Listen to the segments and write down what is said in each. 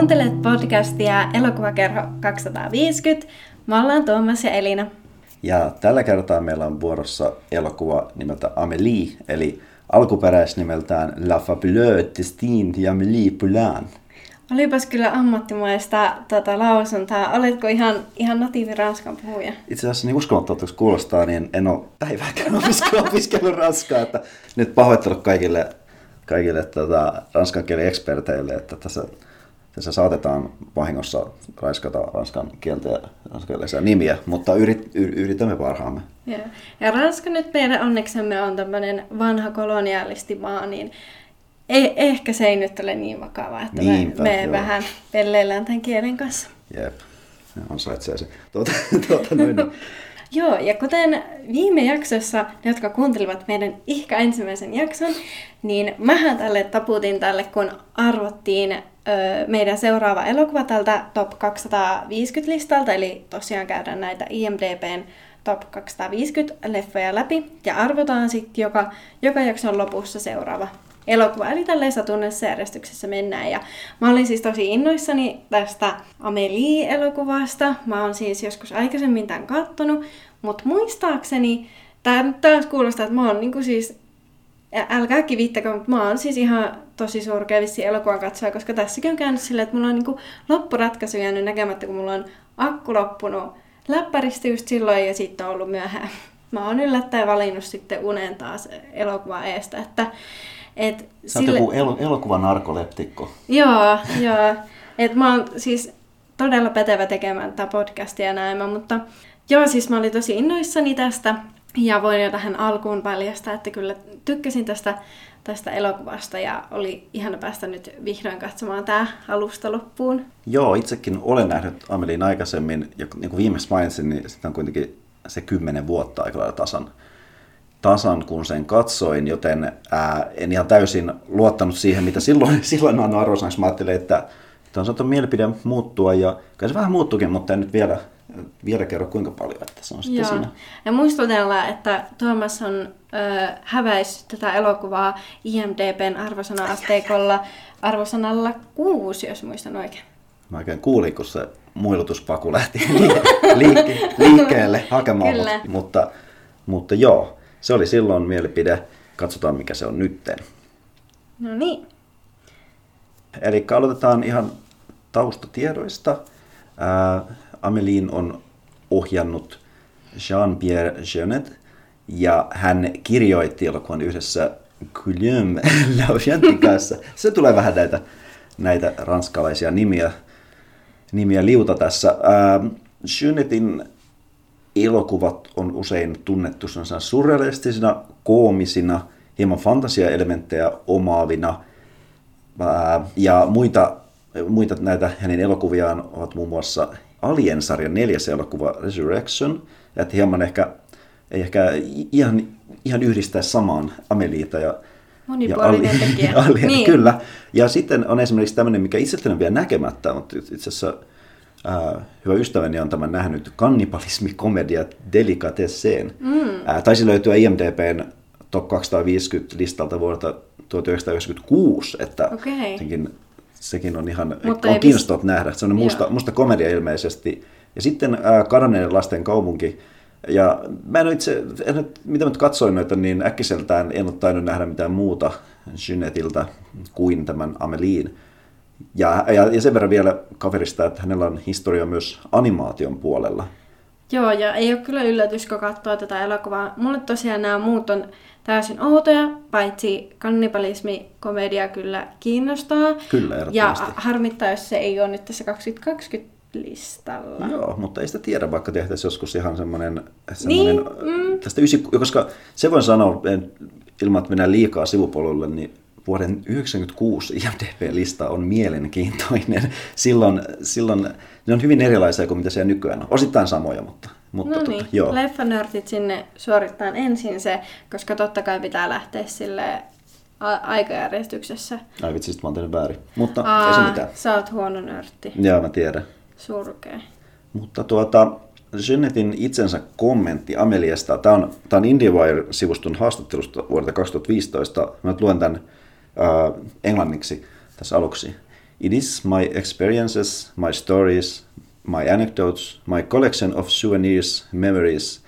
Kuuntelet podcastia Elokuvakerho 250. Mä ollaan Tuomas ja Elina. Ja tällä kertaa meillä on vuorossa elokuva nimeltä Amélie, eli alkuperäisnimeltään La fabuleuse destin d'Amélie Poulain. Olipas kyllä ammattimaista tota, lausuntaa. Oletko ihan, ihan natiivi ranskan puhuja? Itse asiassa niin uskomattomalta kuulostaa, niin en ole päivääkään opiskellut, opiskellut ranskaa, että nyt pahoittelut kaikille, kaikille tota, ranskan kielen eksperteille, että tässä tässä saatetaan vahingossa raiskata ranskan kieltä ja ranskalaisia nimiä, mutta yrit, yritämme parhaamme. Ja, ja Ranska nyt meidän onneksemme on tämmöinen vanha kolonialisti maa, niin ei, ehkä se ei nyt ole niin vakavaa, että Niinpä, me, me vähän pelleillään tämän kielen kanssa. Jep, ansaitsee se. Tuota, tuota, noin, niin. Joo, ja kuten viime jaksossa, ne jotka kuuntelivat meidän ehkä ensimmäisen jakson, niin mähän tälle taputin tälle, kun arvottiin ö, meidän seuraava elokuva tältä Top 250-listalta, eli tosiaan käydään näitä IMDBn Top 250 leffoja läpi, ja arvotaan sitten joka, joka jakson lopussa seuraava elokuva. Eli tälleen satunnessa järjestyksessä mennään. Ja mä olin siis tosi innoissani tästä Amelie-elokuvasta. Mä oon siis joskus aikaisemmin tämän kattonut, mutta muistaakseni, nyt taas kuulostaa, että mä oon niinku siis älkää kivittäkö, mutta mä oon siis ihan tosi surkea vissi elokuvan katsoja, koska tässäkin on käynyt silleen, että mulla on niinku loppuratkaisu jäänyt näkemättä, kun mulla on akku loppunut läppäristä just silloin ja sitten on ollut myöhään. Mä oon yllättäen valinnut sitten unen taas elokuvan eestä, että et Sä sille... joku el- elokuvan narkoleptikko. Joo, joo. Et mä oon siis todella pätevä tekemään tätä podcastia näin, mutta joo, siis mä olin tosi innoissani tästä. Ja voin jo tähän alkuun paljastaa, että kyllä tykkäsin tästä, tästä elokuvasta ja oli ihana päästä nyt vihdoin katsomaan tämä alusta loppuun. Joo, itsekin olen nähnyt Amelin aikaisemmin, ja niin kuin viimeksi mainitsin, niin sitä on kuitenkin se kymmenen vuotta aika lailla tasan tasan, kun sen katsoin, joten ää, en ihan täysin luottanut siihen, mitä silloin, silloin on arvosanksi. Mä ajattelin, että tämä on saattanut mielipide muuttua, ja kai se vähän muuttukin, mutta en nyt vielä, vielä kerro kuinka paljon, että se on sitten Joo. siinä. Ja muistutellaan, että Tuomas on ö, häväis tätä elokuvaa IMDBn arvosana-asteikolla arvosanalla 6, jos muistan oikein. Mä oikein kuulin, kun se muilutuspaku lähti liike- liikkeelle hakemaan, mutta, mutta, mutta joo, se oli silloin mielipide. Katsotaan, mikä se on nytten. No niin. Eli aloitetaan ihan taustatiedoista. Ää, Amelin on ohjannut Jean-Pierre Jeunet, ja hän kirjoitti elokuvan yhdessä Guillaume Laugentin kanssa. Se tulee vähän näitä, näitä ranskalaisia nimiä, nimiä liuta tässä. Ää, Jeunetin elokuvat on usein tunnettu surrealistisina, koomisina, hieman fantasiaelementtejä omaavina. Ja muita, muita näitä hänen elokuviaan ovat muun muassa Alien-sarjan neljäs elokuva Resurrection, että hieman ehkä, ei ehkä ihan, ihan yhdistää samaan Ameliita ja Monipuolinen ja tekijä. Alien, niin. Kyllä. Ja sitten on esimerkiksi tämmöinen, mikä itse on vielä näkemättä, mutta itse asiassa äh, hyvä ystäväni on tämän nähnyt, kannibalismikomedia Delicatesseen. Mm. Äh, taisi löytyä IMDBn top 250 listalta vuodelta 1996, että okay. Sekin on ihan Mutta on kiinnostavaa nähdä. Se on musta, musta komedia ilmeisesti. Ja sitten äh, Kadonneiden lasten kaupunki. Ja mä en itse, en, mitä mä katsoin noita, niin äkkiseltään en ole tainnut nähdä mitään muuta Jeanetiltä kuin tämän Ameliin. Ja, ja, ja sen verran vielä kaverista, että hänellä on historia myös animaation puolella. Joo, ja ei ole kyllä yllätys, kun katsoo tätä elokuvaa. Mulle tosiaan nämä muut on täysin outoja, paitsi kannibalismi, komedia kyllä kiinnostaa. Kyllä, Ja harmittaa, jos se ei ole nyt tässä 2020 listalla. Joo, mutta ei sitä tiedä, vaikka tehtäisiin joskus ihan semmoinen, semmoinen niin, mm. tästä ysi, koska se voin sanoa, ilman että mennään liikaa sivupolulle, niin vuoden 1996 IMDb-lista on mielenkiintoinen. Silloin, silloin ne on hyvin erilaisia kuin mitä se nykyään on. Osittain samoja, mutta... mutta no niin, tota, leffanörtit sinne suorittaa ensin se, koska totta kai pitää lähteä sille aikajärjestyksessä. Ai vitsi, mä oon tehnyt väärin. Mutta Aa, ei se mitään. Sä oot huono nörtti. Joo, mä tiedän. Surkea. Mutta tuota, Jeanetin itsensä kommentti Ameliasta, tämä on, tämä on IndieWire-sivuston haastattelusta vuodelta 2015. Mä luen tämän äh, englanniksi tässä aluksi. It is my experiences, my stories, my anecdotes, my collection of souvenirs, memories,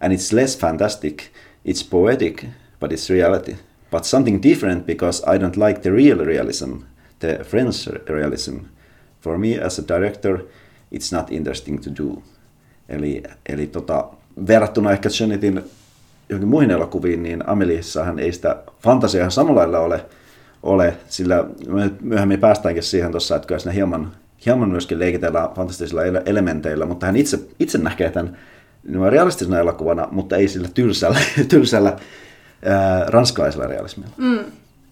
and it's less fantastic. It's poetic, but it's reality. But something different because I don't like the real realism, the French realism. For me as a director, it's not interesting to do. Eli, eli tota, verrattuna ehkä Janitin johonkin muihin elokuviin, niin Amelissahan ei sitä fantasiaa samalla lailla ole, ole, sillä myöhemmin päästäänkin siihen tuossa, että kyllä siinä hieman, hieman myöskin leikitellään fantastisilla elementeillä, mutta hän itse, itse näkee tämän realistisena elokuvana, mutta ei sillä tylsällä, tylsällä ää, ranskalaisella realismilla. Mm.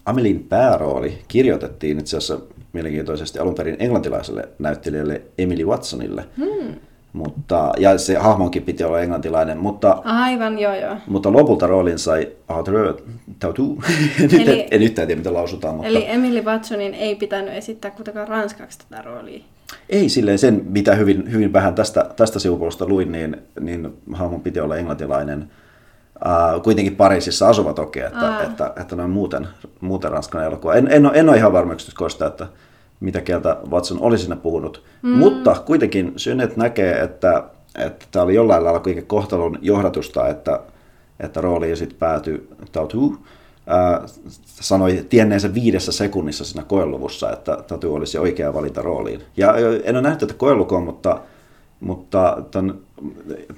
Amelin päärooli kirjoitettiin itse asiassa mielenkiintoisesti alun perin englantilaiselle näyttelijälle Emily Watsonille. Mm. Mutta, ja se hahmonkin piti olla englantilainen, mutta, Aivan, joo, joo. mutta lopulta roolin sai Arthur Tautu. nyt, eli, en, en tiedä, miten lausutaan. Mutta... Eli Emily Watsonin ei pitänyt esittää kuitenkaan ranskaksi tätä roolia. Ei silleen sen, mitä hyvin, hyvin vähän tästä, tästä sivupolusta luin, niin, niin hahmon piti olla englantilainen. Uh, kuitenkin Pariisissa asuva toki, että, Aa. että, että, että noin muuten, muuten ranskan elokuva. En, en, en ole ihan varma yksityiskoista, että mitä kieltä Watson oli sinne puhunut. Mm. Mutta kuitenkin Synet näkee, että, että tämä oli jollain lailla kuitenkin kohtalon johdatusta, että, että rooliin sitten päätyi Tautu. Ää, sanoi tienneensä viidessä sekunnissa siinä koeluvussa, että Tatu olisi oikea valinta rooliin. Ja en ole nähnyt tätä koelukua, mutta mutta tämän,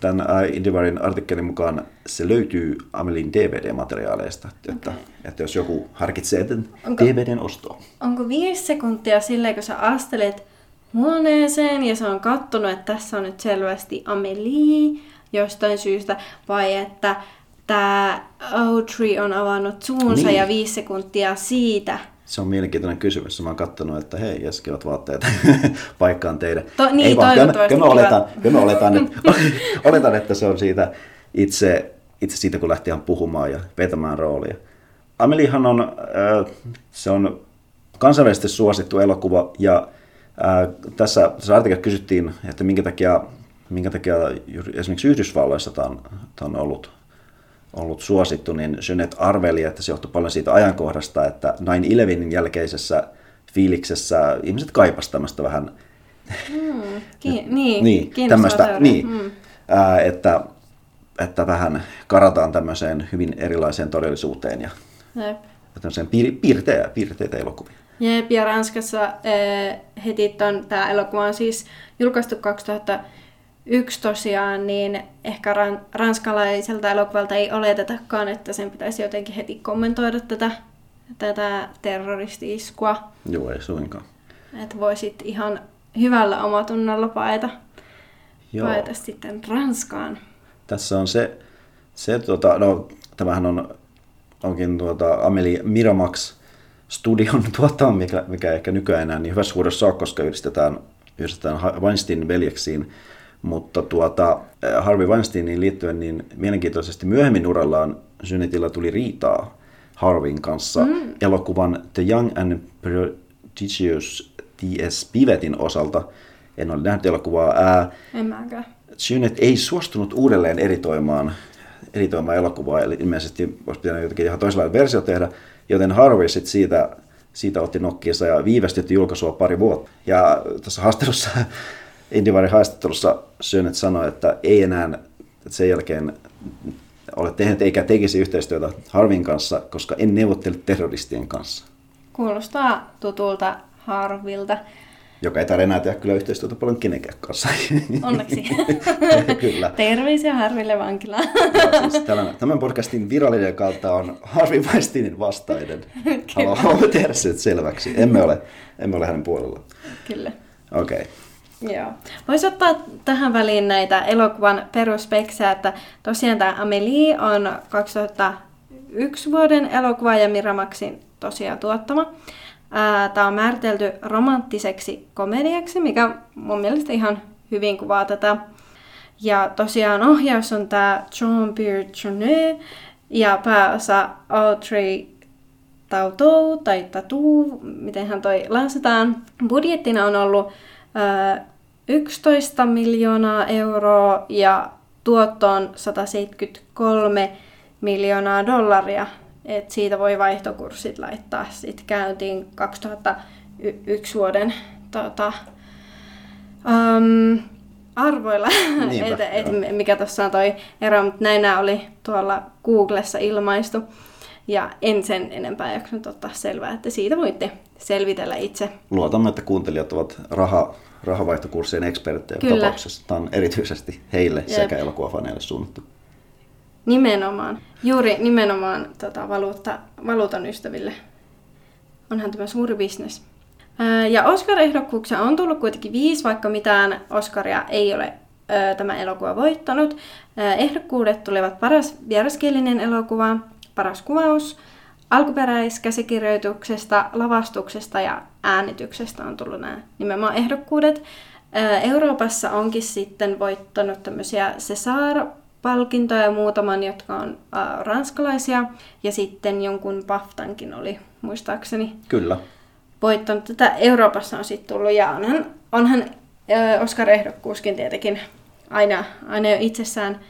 tämän Indivarin artikkelin mukaan se löytyy Amelin DVD-materiaaleista, että, okay. että jos joku harkitsee tämän onko, DVDn ostoa. Onko viisi sekuntia silleen, kun sä astelet huoneeseen ja se on kattonut, että tässä on nyt selvästi Amelie jostain syystä, vai että tämä Audrey on avannut suunsa niin. ja viisi sekuntia siitä se on mielenkiintoinen kysymys. Mä oon katsonut, että hei, jäskivät vaatteet paikkaan teidän. To, niin, Ei vaan, kyllä, kyllä, mä oletan, kyllä mä oletan, että, oletan, että se on siitä itse, itse siitä, kun lähti ihan puhumaan ja vetämään roolia. Amelihan on, äh, se on kansainvälisesti suosittu elokuva ja äh, tässä, tässä artikkelissa kysyttiin, että minkä takia, minkä takia esimerkiksi Yhdysvalloissa tämä on, tämä on ollut ollut suosittu, niin Jeanette arveli, että se johtui paljon siitä ajankohdasta, että 9-11 jälkeisessä fiiliksessä ihmiset kaipasivat tämmöistä vähän... Mm, ki- niin, niin, tämmöistä, niin mm. ää, että, että vähän karataan tämmöiseen hyvin erilaiseen todellisuuteen ja Jep. tämmöiseen piir- piirteitä, piirteitä elokuvia. Jep, ja Ranskassa äh, heti tämä elokuva on siis julkaistu 2000 yksi tosiaan, niin ehkä ran, ranskalaiselta elokuvalta ei oletetakaan, että sen pitäisi jotenkin heti kommentoida tätä, tätä terroristi-iskua. Joo, ei suinkaan. Että voisit ihan hyvällä omatunnolla paeta, Joo. paeta sitten Ranskaan. Tässä on se, se tuota, no, tämähän on, onkin tuota Amelie Miramax studion tuottama, mikä, mikä ehkä nykyään enää niin hyvässä huudossa ole, koska yhdistetään, yhdistetään Weinstein veljeksiin mutta tuota, äh, Harvey Weinsteiniin liittyen niin mielenkiintoisesti myöhemmin urallaan Synetillä tuli riitaa Harvin kanssa mm. elokuvan The Young and Prodigious T.S. Pivetin osalta. En ole nähnyt elokuvaa. Ää, en mäkään. Synet ei suostunut uudelleen editoimaan, editoimaan elokuvaa, eli ilmeisesti olisi pitänyt jotenkin ihan toisenlainen versio tehdä, joten Harvey sitten siitä, siitä otti nokkiinsa ja viivästytti julkaisua pari vuotta. Ja tässä haastattelussa Indivarin haastattelussa Syönet sanoi, että ei enää että sen jälkeen ole tehnyt eikä tekisi yhteistyötä Harvin kanssa, koska en neuvottele terroristien kanssa. Kuulostaa tutulta Harvilta. Joka ei tarvitse enää tehdä kyllä yhteistyötä paljon kenenkään kanssa. Onneksi. kyllä. Terveisiä Harville vankilaan. siis tämän, tämän podcastin virallinen kautta on Harvi Weinsteinin vastainen. Haluamme tehdä sen selväksi. Emme ole, emme ole hänen puolella. Kyllä. Okei. Okay. Joo. Voisi ottaa tähän väliin näitä elokuvan peruspeksejä, että tosiaan tämä Amelie on 2001 vuoden elokuva ja Miramaxin tosiaan tuottama. Tämä on määritelty romanttiseksi komediaksi, mikä mun mielestä ihan hyvin kuvaa tätä. Ja tosiaan ohjaus on tämä Jean-Pierre Jeunet ja pääosa Audrey Tautou tai Tatu, miten hän toi lausutaan. Budjettina on ollut 11 miljoonaa euroa ja tuotto on 173 miljoonaa dollaria. Et siitä voi vaihtokurssit laittaa sit käyntiin 2001 y- yksi vuoden tota, um, arvoilla, Niinpä, et, et, mikä tuossa on toi ero, mutta näin nämä oli tuolla Googlessa ilmaistu. Ja en sen enempää jaksanut ottaa selvää, että siitä voitte selvitellä itse. Luotamme, että kuuntelijat ovat raha, rahavaihtokurssien eksperttejä Kyllä. tapauksessa. Tämä on erityisesti heille Jep. sekä elokuvafaneille suunnattu. Nimenomaan, juuri nimenomaan tota, valuutta, valuutan ystäville. Onhan tämä suuri bisnes. Ja Oscar-ehdokkuuksia on tullut kuitenkin viisi, vaikka mitään Oscaria ei ole ää, tämä elokuva voittanut. Ehdokkuudet tulevat paras vieraskielinen elokuva, paras kuvaus, alkuperäiskäsikirjoituksesta, lavastuksesta ja äänityksestä on tullut nämä nimenomaan ehdokkuudet. Euroopassa onkin sitten voittanut tämmöisiä Cesar-palkintoja muutaman, jotka on ää, ranskalaisia, ja sitten jonkun BAFTankin oli muistaakseni Kyllä. voittanut. Tätä Euroopassa on sitten tullut, ja onhan, onhan ö, Oscar-ehdokkuuskin tietenkin aina, aina jo itsessään,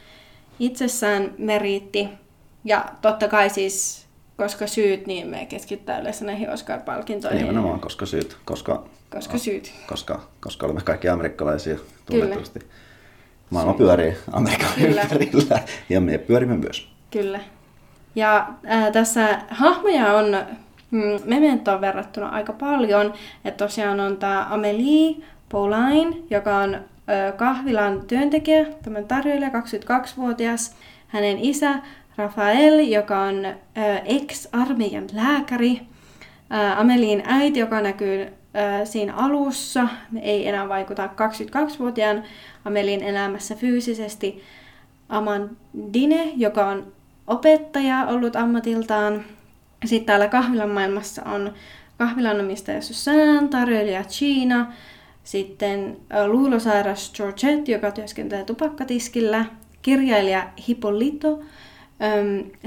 itsessään meriitti. Ja totta kai siis, koska syyt, niin me keskitytään yleensä näihin Oscar-palkintoihin. Nimenomaan, koska syyt, koska, Koska syyt. koska, koska olemme kaikki amerikkalaisia tunnetusti. Maailma pyörii Amerikan Kyllä. ympärillä ja me pyörimme myös. Kyllä. Ja ää, tässä hahmoja on mm, Mementoon verrattuna aika paljon. Että tosiaan on tämä Amelie Pauline, joka on ö, kahvilan työntekijä, tämmöinen tarjoilija, 22-vuotias. Hänen isä Rafael, joka on ex-armeijan lääkäri. Ää, Amelien äiti, joka näkyy siinä alussa, ei enää vaikuta 22-vuotiaan Amelin elämässä fyysisesti. Amandine, joka on opettaja ollut ammatiltaan. Sitten täällä kahvilan maailmassa on kahvilanomistaja Susanne, tarjoilija China, sitten luulosairas Georgette, joka työskentelee tupakkatiskillä, kirjailija Hippolito,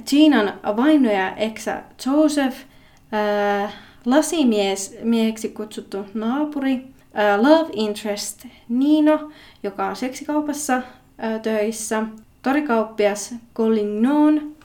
Chinan vainoja eksä Joseph, ää, lasimies mieheksi kutsuttu naapuri, love interest Nino, joka on seksikaupassa töissä, torikauppias Collignon,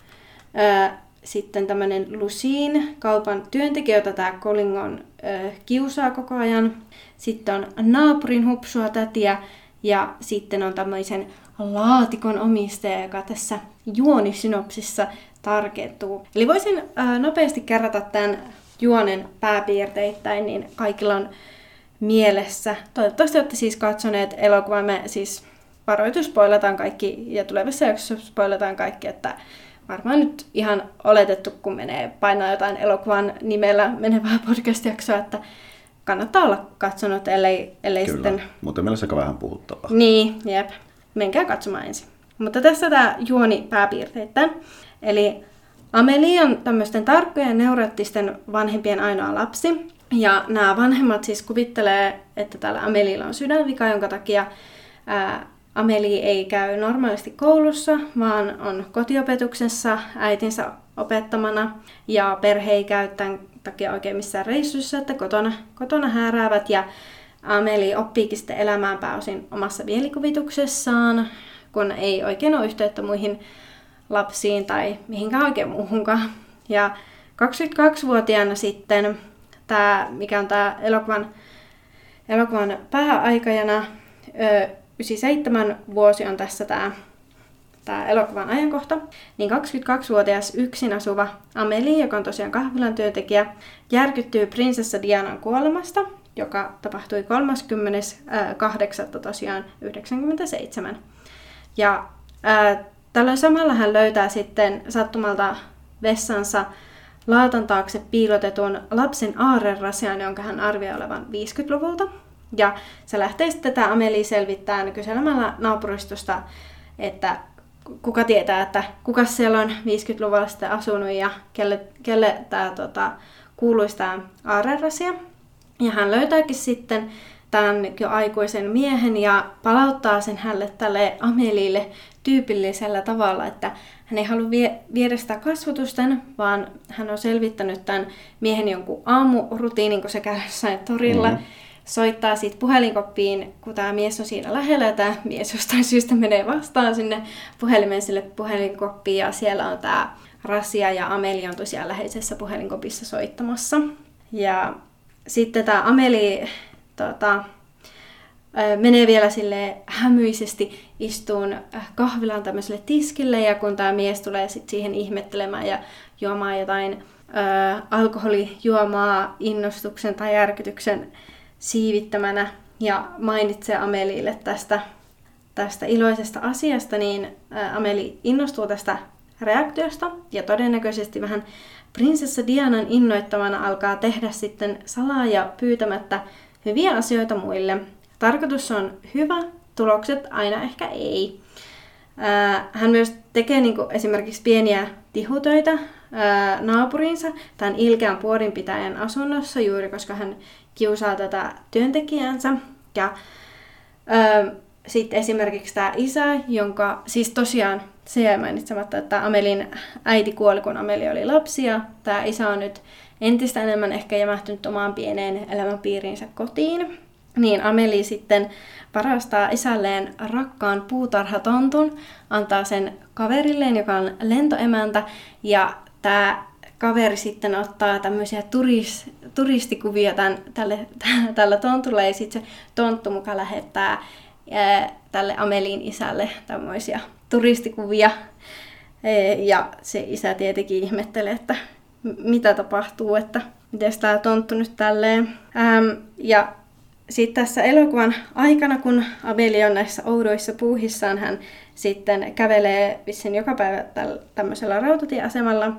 sitten tämmöinen Lucine, kaupan työntekijä, jota tämä Collignon ää, kiusaa koko ajan. Sitten on naapurin hupsua tätiä ja sitten on tämmöisen laatikon omistaja, joka tässä juonisynopsissa tarkentuu. Eli voisin ää, nopeasti kerrata tämän juonen pääpiirteittäin, niin kaikilla on mielessä. Toivottavasti olette siis katsoneet elokuvan. Me siis varoitus spoilataan kaikki ja tulevassa jaksossa spoilataan kaikki, että varmaan nyt ihan oletettu, kun menee painaa jotain elokuvan nimellä menevää podcast-jaksoa, että kannattaa olla katsonut, ellei, ellei Kyllä, sitten muuten meillä on sekä vähän puhuttavaa. niin, jep. Menkää katsomaan ensin. Mutta tässä tämä juoni pääpiirteittäin. Eli Amelie on tämmöisten tarkkojen neuroottisten vanhempien ainoa lapsi. Ja nämä vanhemmat siis kuvittelee, että täällä Amelialla on sydänvika, jonka takia ää, Amelie ei käy normaalisti koulussa, vaan on kotiopetuksessa äitinsä opettamana. Ja perhe ei käy tämän takia oikein missään reissussa, että kotona, kotona hääräävät. Ja Ameli oppiikin sitten elämään pääosin omassa mielikuvituksessaan, kun ei oikein ole yhteyttä muihin lapsiin tai mihinkään oikein muuhunkaan. Ja 22-vuotiaana sitten tämä, mikä on tämä elokuvan, elokuvan pääaikajana, ö, 97 vuosi on tässä tämä tämä elokuvan ajankohta, niin 22-vuotias yksin asuva Amelie, joka on tosiaan kahvilan työntekijä, järkyttyy prinsessa Dianan kuolemasta, joka tapahtui 38. tosiaan 97. Ja ää, tällöin samalla hän löytää sitten sattumalta vessansa laatan taakse piilotetun lapsen aarrerasian, jonka hän arvioi olevan 50-luvulta. Ja se lähtee sitten tätä Amelie selvittämään kyselemällä naapuristosta, että kuka tietää, että kuka siellä on 50-luvulla sitten asunut ja kelle, kelle tämä tota, kuuluisi tämä aarrerasia. Ja hän löytääkin sitten tämän jo aikuisen miehen ja palauttaa sen hänelle tälle Amelille tyypillisellä tavalla, että hän ei halua vie, viedä sitä kasvotusten, vaan hän on selvittänyt tämän miehen jonkun aamurutiinin, kun se käy jossain torilla. Mm-hmm. Soittaa siitä puhelinkoppiin, kun tämä mies on siinä lähellä, ja tämä mies jostain syystä menee vastaan sinne puhelimen sille puhelinkoppiin, ja siellä on tämä Rasia ja Amelia on tosiaan läheisessä puhelinkopissa soittamassa. Ja sitten tämä Ameli tota, menee vielä sille hämyisesti istuun kahvilaan tämmöiselle tiskille ja kun tämä mies tulee sit siihen ihmettelemään ja juomaan jotain ö, alkoholijuomaa innostuksen tai järkytyksen siivittämänä ja mainitsee Amelille tästä, tästä iloisesta asiasta, niin Ameli innostuu tästä reaktiosta ja todennäköisesti vähän prinsessa Dianan innoittamana alkaa tehdä sitten salaa ja pyytämättä hyviä asioita muille. Tarkoitus on hyvä, tulokset aina ehkä ei. Hän myös tekee niin esimerkiksi pieniä tihutöitä naapuriinsa tämän ilkeän puodinpitäjän asunnossa juuri, koska hän kiusaa tätä työntekijänsä. Ja sitten esimerkiksi tämä isä, jonka siis tosiaan se jäi mainitsematta, että Amelin äiti kuoli, kun Ameli oli lapsi, ja tämä isä on nyt entistä enemmän ehkä jämähtynyt omaan pieneen elämänpiiriinsä kotiin. Niin Ameli sitten varastaa isälleen rakkaan puutarhatontun, antaa sen kaverilleen, joka on lentoemäntä, ja tämä kaveri sitten ottaa tämmöisiä turis, turistikuvia tämän, tälle, tällä tontulla, ja sitten se tonttu mukaan lähettää ää, tälle Amelin isälle tämmöisiä turistikuvia. Ja se isä tietenkin ihmettelee, että mitä tapahtuu, että miten tämä tonttu nyt tälleen. Ähm, ja sitten tässä elokuvan aikana, kun Abeli on näissä oudoissa puuhissaan, hän sitten kävelee vissiin joka päivä tämmöisellä rautatieasemalla.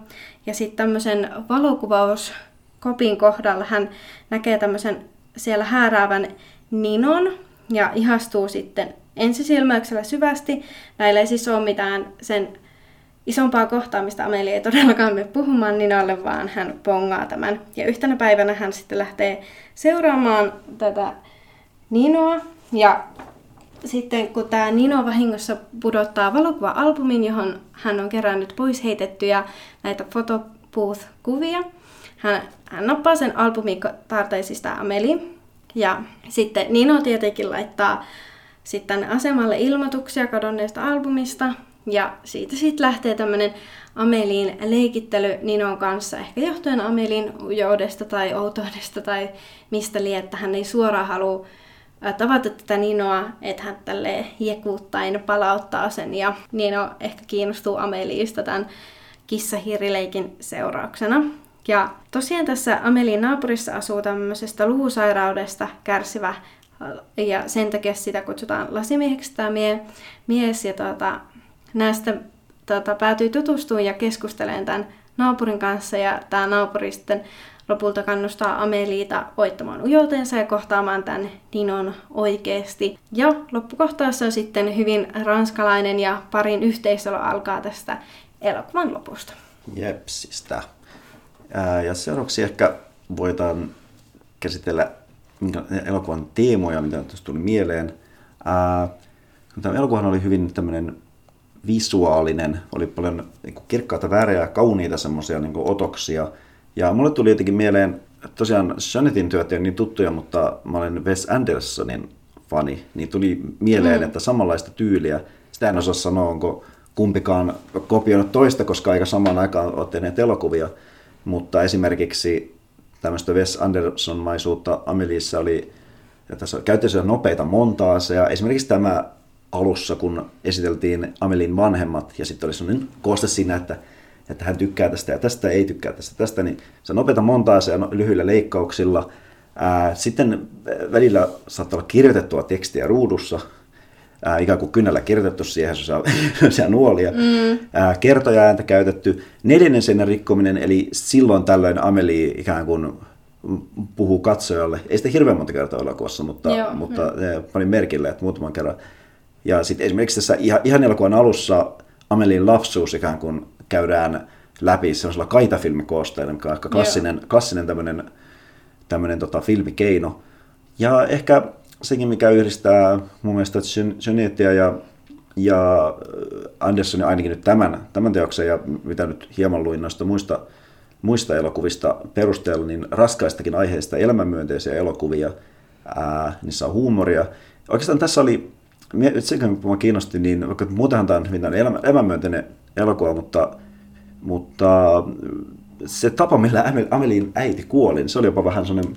Ja sitten tämmöisen valokuvauskopin kohdalla hän näkee tämmöisen siellä hääräävän Ninon ja ihastuu sitten ensisilmäyksellä syvästi. Näillä ei siis ole mitään sen isompaa kohtaamista Amelia ei todellakaan mene puhumaan Ninalle, vaan hän pongaa tämän. Ja yhtenä päivänä hän sitten lähtee seuraamaan tätä Ninoa. Ja sitten kun tämä Nino vahingossa pudottaa valokuva-albumin, johon hän on kerännyt pois heitettyjä näitä photobooth-kuvia, hän, hän nappaa sen albumin tarteisista Ameli. Ja sitten Nino tietenkin laittaa sitten asemalle ilmoituksia kadonneesta albumista. Ja siitä sitten lähtee tämmöinen Amelin leikittely Ninon kanssa, ehkä johtuen Amelin ujoudesta tai outoudesta tai mistä lie, että hän ei suoraan halua tavata tätä Ninoa, että hän tälle jekuuttain palauttaa sen ja Nino ehkä kiinnostuu Ameliista tämän kissahirileikin seurauksena. Ja tosiaan tässä Amelin naapurissa asuu tämmöisestä luusairaudesta kärsivä ja sen takia sitä kutsutaan lasimieheksi tämä mie, mies. Ja tuota, näistä tuota, päätyy tutustumaan ja keskustelemaan tämän naapurin kanssa. Ja tämä naapuri sitten lopulta kannustaa Ameliita voittamaan ujoutensa ja kohtaamaan tämän Dinon oikeasti. Ja loppukohtaus on sitten hyvin ranskalainen ja parin yhteisolo alkaa tästä elokuvan lopusta. Jepsistä. Ää, ja seuraavaksi ehkä voidaan käsitellä elokuvan teemoja, mitä tuossa tuli mieleen. Ää, tämä elokuvahan oli hyvin tämmöinen visuaalinen, oli paljon niin kuin kirkkaita värejä, kauniita semmoisia niin otoksia. Ja mulle tuli jotenkin mieleen, tosiaan Janetin työt niin tuttuja, mutta mä olen Wes Andersonin fani, niin tuli mieleen, mm. että samanlaista tyyliä, sitä en osaa sanoa, onko kumpikaan kopioinut toista, koska aika samaan aikaan olette tehneet elokuvia, mutta esimerkiksi tämmöistä Wes Anderson-maisuutta Ameliissa oli, tässä käytössä nopeita montaaseja. Esimerkiksi tämä alussa, kun esiteltiin Amelin vanhemmat, ja sitten oli sellainen kooste siinä, että, että hän tykkää tästä ja tästä, ei tykkää tästä tästä, niin se nopeita montaaseja no, lyhyillä leikkauksilla. Ää, sitten välillä saattaa olla kirjoitettua tekstiä ruudussa, ää, ikään kuin kynnällä kirjoitettu siihen se nuolia. Mm. Ää, kertoja ääntä käytetty. Neljännen seinän rikkominen, eli silloin tällöin Ameli ikään kuin puhuu katsojalle. Ei sitä hirveän monta kertaa elokuvassa, mutta, Joo, mutta mm. panin merkille, että muutaman kerran. Ja sitten esimerkiksi tässä ihan, ihan elokuvan alussa Amelin lapsuus ikään kuin käydään läpi sellaisella kaitafilmikoosteella, mikä on aika klassinen, klassinen tämmöinen, tämmöinen tota, filmikeino. Ja ehkä sekin, mikä yhdistää mun mielestä Jeanettia ja, ja äh, Andersonin ainakin nyt tämän, tämän teoksen ja mitä nyt hieman luin noista muista, muista elokuvista perusteella, niin raskaistakin aiheista elämänmyönteisiä elokuvia, ää, niissä on huumoria. Oikeastaan tässä oli, se kun kiinnosti, niin vaikka muutenhan tämä on hyvin elämä, elämänmyönteinen elokuva, mutta, mutta se tapa, millä Amelin äiti kuoli, niin se oli jopa vähän sellainen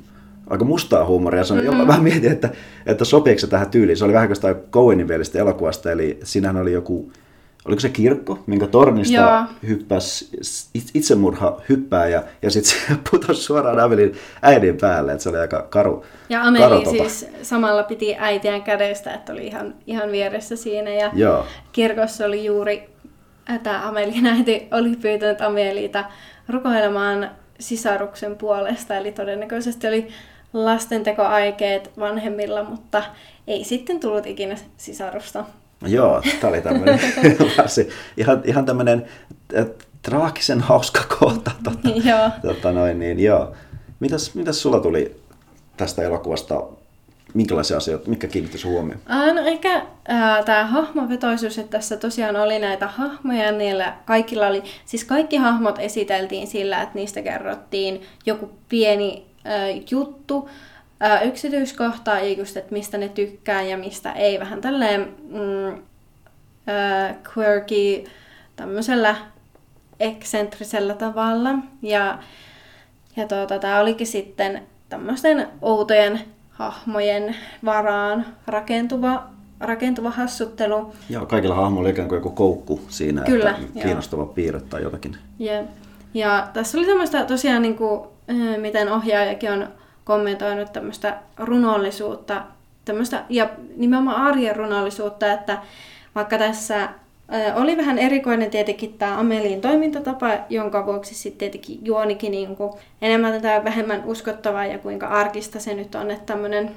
aika mustaa huumoria. Se mm-hmm. Mä mietin, että, että sopiiko se tähän tyyliin. Se oli vähän kuin Coenin välistä elokuvasta, eli siinähän oli joku oliko se kirkko, minkä tornista Joo. hyppäsi itsemurha hyppää ja, ja sitten se putosi suoraan Amelin äidin päälle, että se oli aika karu Ja Ameli karu siis samalla piti äitiään kädestä, että oli ihan, ihan vieressä siinä ja Joo. kirkossa oli juuri, että Amelin äiti oli pyytänyt Amelita rukoilemaan sisaruksen puolesta, eli todennäköisesti oli lastentekoaikeet vanhemmilla, mutta ei sitten tullut ikinä sisarusta. Joo, tämä oli tämmöinen ihan, ihan tämmöinen traagisen hauska kohta. Tota, joo. Tota noin, niin, joo. Mitäs, mitäs sulla tuli tästä elokuvasta minkälaisia asioita, mitkä kiinnitti huomioon? No ehkä äh, tämä hahmovetoisuus, että tässä tosiaan oli näitä hahmoja, ja niillä kaikilla oli, siis kaikki hahmot esiteltiin sillä, että niistä kerrottiin joku pieni äh, juttu, ää, yksityiskohtaa just, että mistä ne tykkää ja mistä ei. Vähän tälleen mm, ää, quirky, tämmöisellä eksentrisellä tavalla. Ja, ja tuota, tämä olikin sitten tämmöisten outojen hahmojen varaan rakentuva, rakentuva hassuttelu. Joo, kaikilla hahmoilla ikään kuin joku koukku siinä, Kyllä, että kiinnostava joo. piirre tai jotakin. Yeah. Ja tässä oli semmoista tosiaan, niin kuin, miten ohjaajakin on kommentoinut tämmöistä runollisuutta, tämmöistä, ja nimenomaan arjen runollisuutta, että vaikka tässä oli vähän erikoinen tietenkin tämä Amelin toimintatapa, jonka vuoksi sitten tietenkin juonikin niin kuin enemmän tai vähemmän uskottavaa ja kuinka arkista se nyt on, että tämmöinen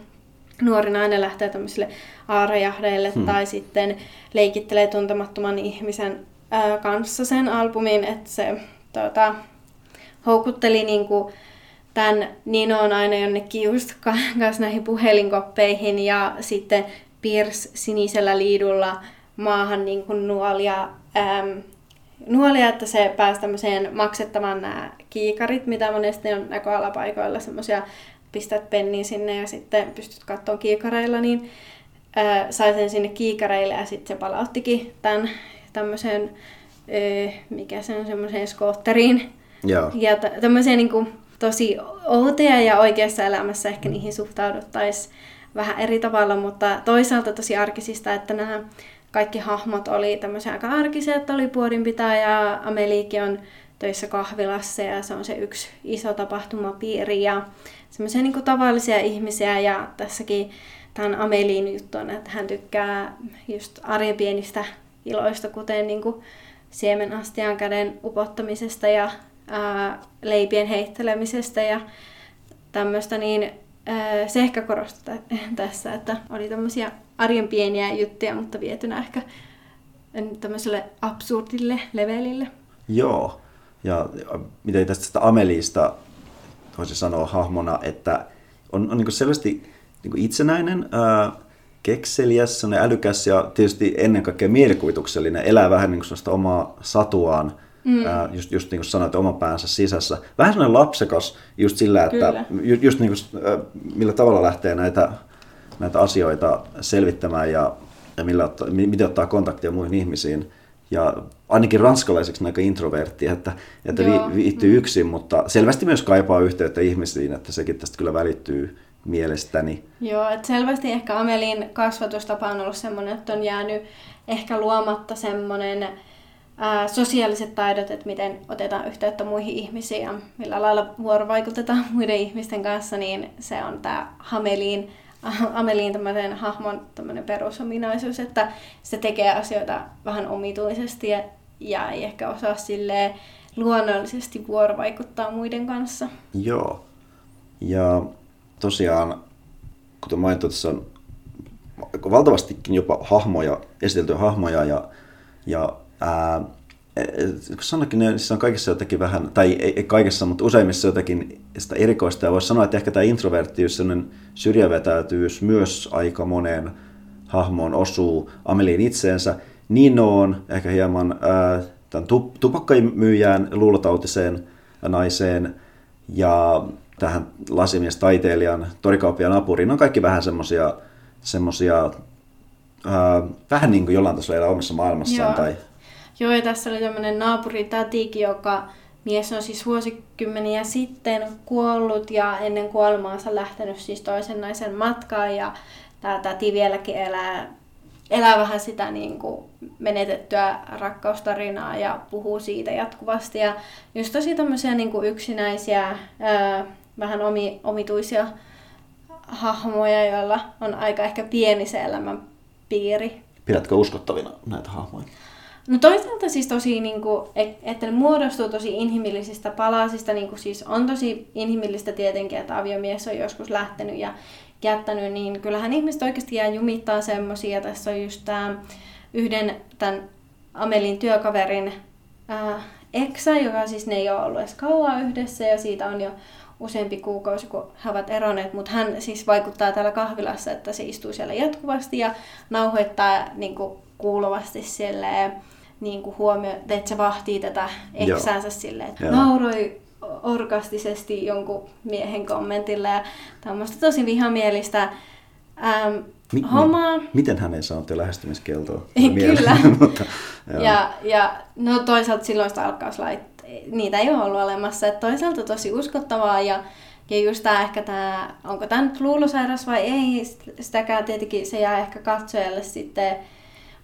nuori nainen lähtee tämmöisille aarajahdeille hmm. tai sitten leikittelee tuntemattoman ihmisen kanssa sen albumin, että se tota, houkutteli niin kuin, tämän Nino on aina jonnekin just kanssa näihin puhelinkoppeihin ja sitten Piers sinisellä liidulla maahan niin kuin nuolia, äm, nuolia, että se pääsi tämmöiseen maksettamaan nämä kiikarit, mitä monesti on näköalapaikoilla semmoisia, pistät pennin sinne ja sitten pystyt katsomaan kiikareilla, niin ää, sai sen sinne kiikareille ja sitten se palauttikin tämän tämmöiseen, mikä se on, semmoiseen skootteriin. Joo. Ja t- tämmöiseen niin kuin, tosi outoja ja oikeassa elämässä ehkä niihin suhtauduttaisiin vähän eri tavalla, mutta toisaalta tosi arkisista, että nämä kaikki hahmot oli tämmöisiä aika arkisia, että oli puodinpitäjä, Ameliikin on töissä kahvilassa ja se on se yksi iso tapahtumapiiri ja semmoisia niin tavallisia ihmisiä. Ja tässäkin tämän Ameliin juttu on, että hän tykkää just arjen pienistä iloista, kuten niin kuin siemenastian käden upottamisesta ja ää, leipien heittelemisestä ja tämmöistä, niin ää, se ehkä korostaa tässä, että oli tämmöisiä arjen pieniä juttuja, mutta vietynä ehkä tämmöiselle absurdille levelille. Joo, ja mitä tästä Amelista voisi sanoa hahmona, että on, on niin selvästi niin itsenäinen, ää, kekseliäs, älykäs ja tietysti ennen kaikkea mielikuvituksellinen, elää vähän niin omaa satuaan – Mm. Ää, just, just niin kuin sanoit, oman päänsä sisässä. Vähän sellainen lapsekas just sillä, että ju, just niin kuin, millä tavalla lähtee näitä, näitä asioita selvittämään ja, ja millä ottaa, miten ottaa kontaktia muihin ihmisiin. Ja ainakin ranskalaiseksi aika introvertti, että, että vi, viihtyy mm. yksin, mutta selvästi myös kaipaa yhteyttä ihmisiin, että sekin tästä kyllä välittyy mielestäni. Joo, että selvästi ehkä Amelin kasvatustapa on ollut semmoinen, että on jäänyt ehkä luomatta semmoinen sosiaaliset taidot, että miten otetaan yhteyttä muihin ihmisiin ja millä lailla vuorovaikutetaan muiden ihmisten kanssa, niin se on tämä Hameliin, Ameliin tämmöinen hahmon tämmöinen perusominaisuus, että se tekee asioita vähän omituisesti ja, ja ei ehkä osaa silleen luonnollisesti vuorovaikuttaa muiden kanssa. Joo. Ja tosiaan, kuten mainittu, tässä on valtavastikin jopa hahmoja, esiteltyjä hahmoja ja, ja ää, niin siis on kaikissa jotakin vähän, tai ei, ei kaikessa, mutta useimmissa jotakin sitä erikoista. Ja voisi sanoa, että ehkä tämä introverttius, sellainen syrjävetäytyys myös aika moneen hahmoon osuu Ameliin itseensä. Ninoon, ehkä hieman ää, tämän tupakkamyyjään luulotautiseen naiseen ja tähän lasimiestaiteilijan, torikauppiaan apuriin. on kaikki vähän semmoisia semmosia, vähän niin kuin jollain tasolla elää omassa maailmassaan. Joo. Tai Joo, ja tässä oli tämmöinen naapuri Tätiki, joka mies on siis vuosikymmeniä sitten kuollut ja ennen kuolemaansa lähtenyt siis toisen naisen matkaan ja tämä täti vieläkin elää, elää vähän sitä niin kuin menetettyä rakkaustarinaa ja puhuu siitä jatkuvasti. Ja just tosi tämmöisiä niin kuin yksinäisiä, ää, vähän omi, omituisia hahmoja, joilla on aika ehkä pieni se elämän piiri. Pidätkö uskottavina näitä hahmoja? No toisaalta siis tosi, niin kuin, että ne muodostuu tosi inhimillisistä palasista, niin kuin siis on tosi inhimillistä tietenkin, että aviomies on joskus lähtenyt ja jättänyt, niin kyllähän ihmiset oikeasti jää jumittaa semmoisia. Tässä on just tämä yhden tämän Amelin työkaverin ää, eksä, joka siis ne ei ole ollut edes kauan yhdessä ja siitä on jo useampi kuukausi, kun he ovat eronneet, mutta hän siis vaikuttaa täällä kahvilassa, että se istuu siellä jatkuvasti ja nauhoittaa niin kuin, kuuluvasti silleen, niin kuin huomio, että se vahtii tätä eksäänsä silleen, että Joo. nauroi orkastisesti jonkun miehen kommentille ja tämmöistä tosi vihamielistä ähm, Mi- hommaa. Mi- miten hän ei saanut jo lähestymiskieltoa? Kyllä. Mutta, ja, ja no toisaalta silloin sitä alkauslait, niitä ei ole ollut olemassa. Että toisaalta tosi uskottavaa ja, ja just tämä ehkä tämä, onko tämä nyt luulosairas vai ei, sitäkään tietenkin se jää ehkä katsojalle sitten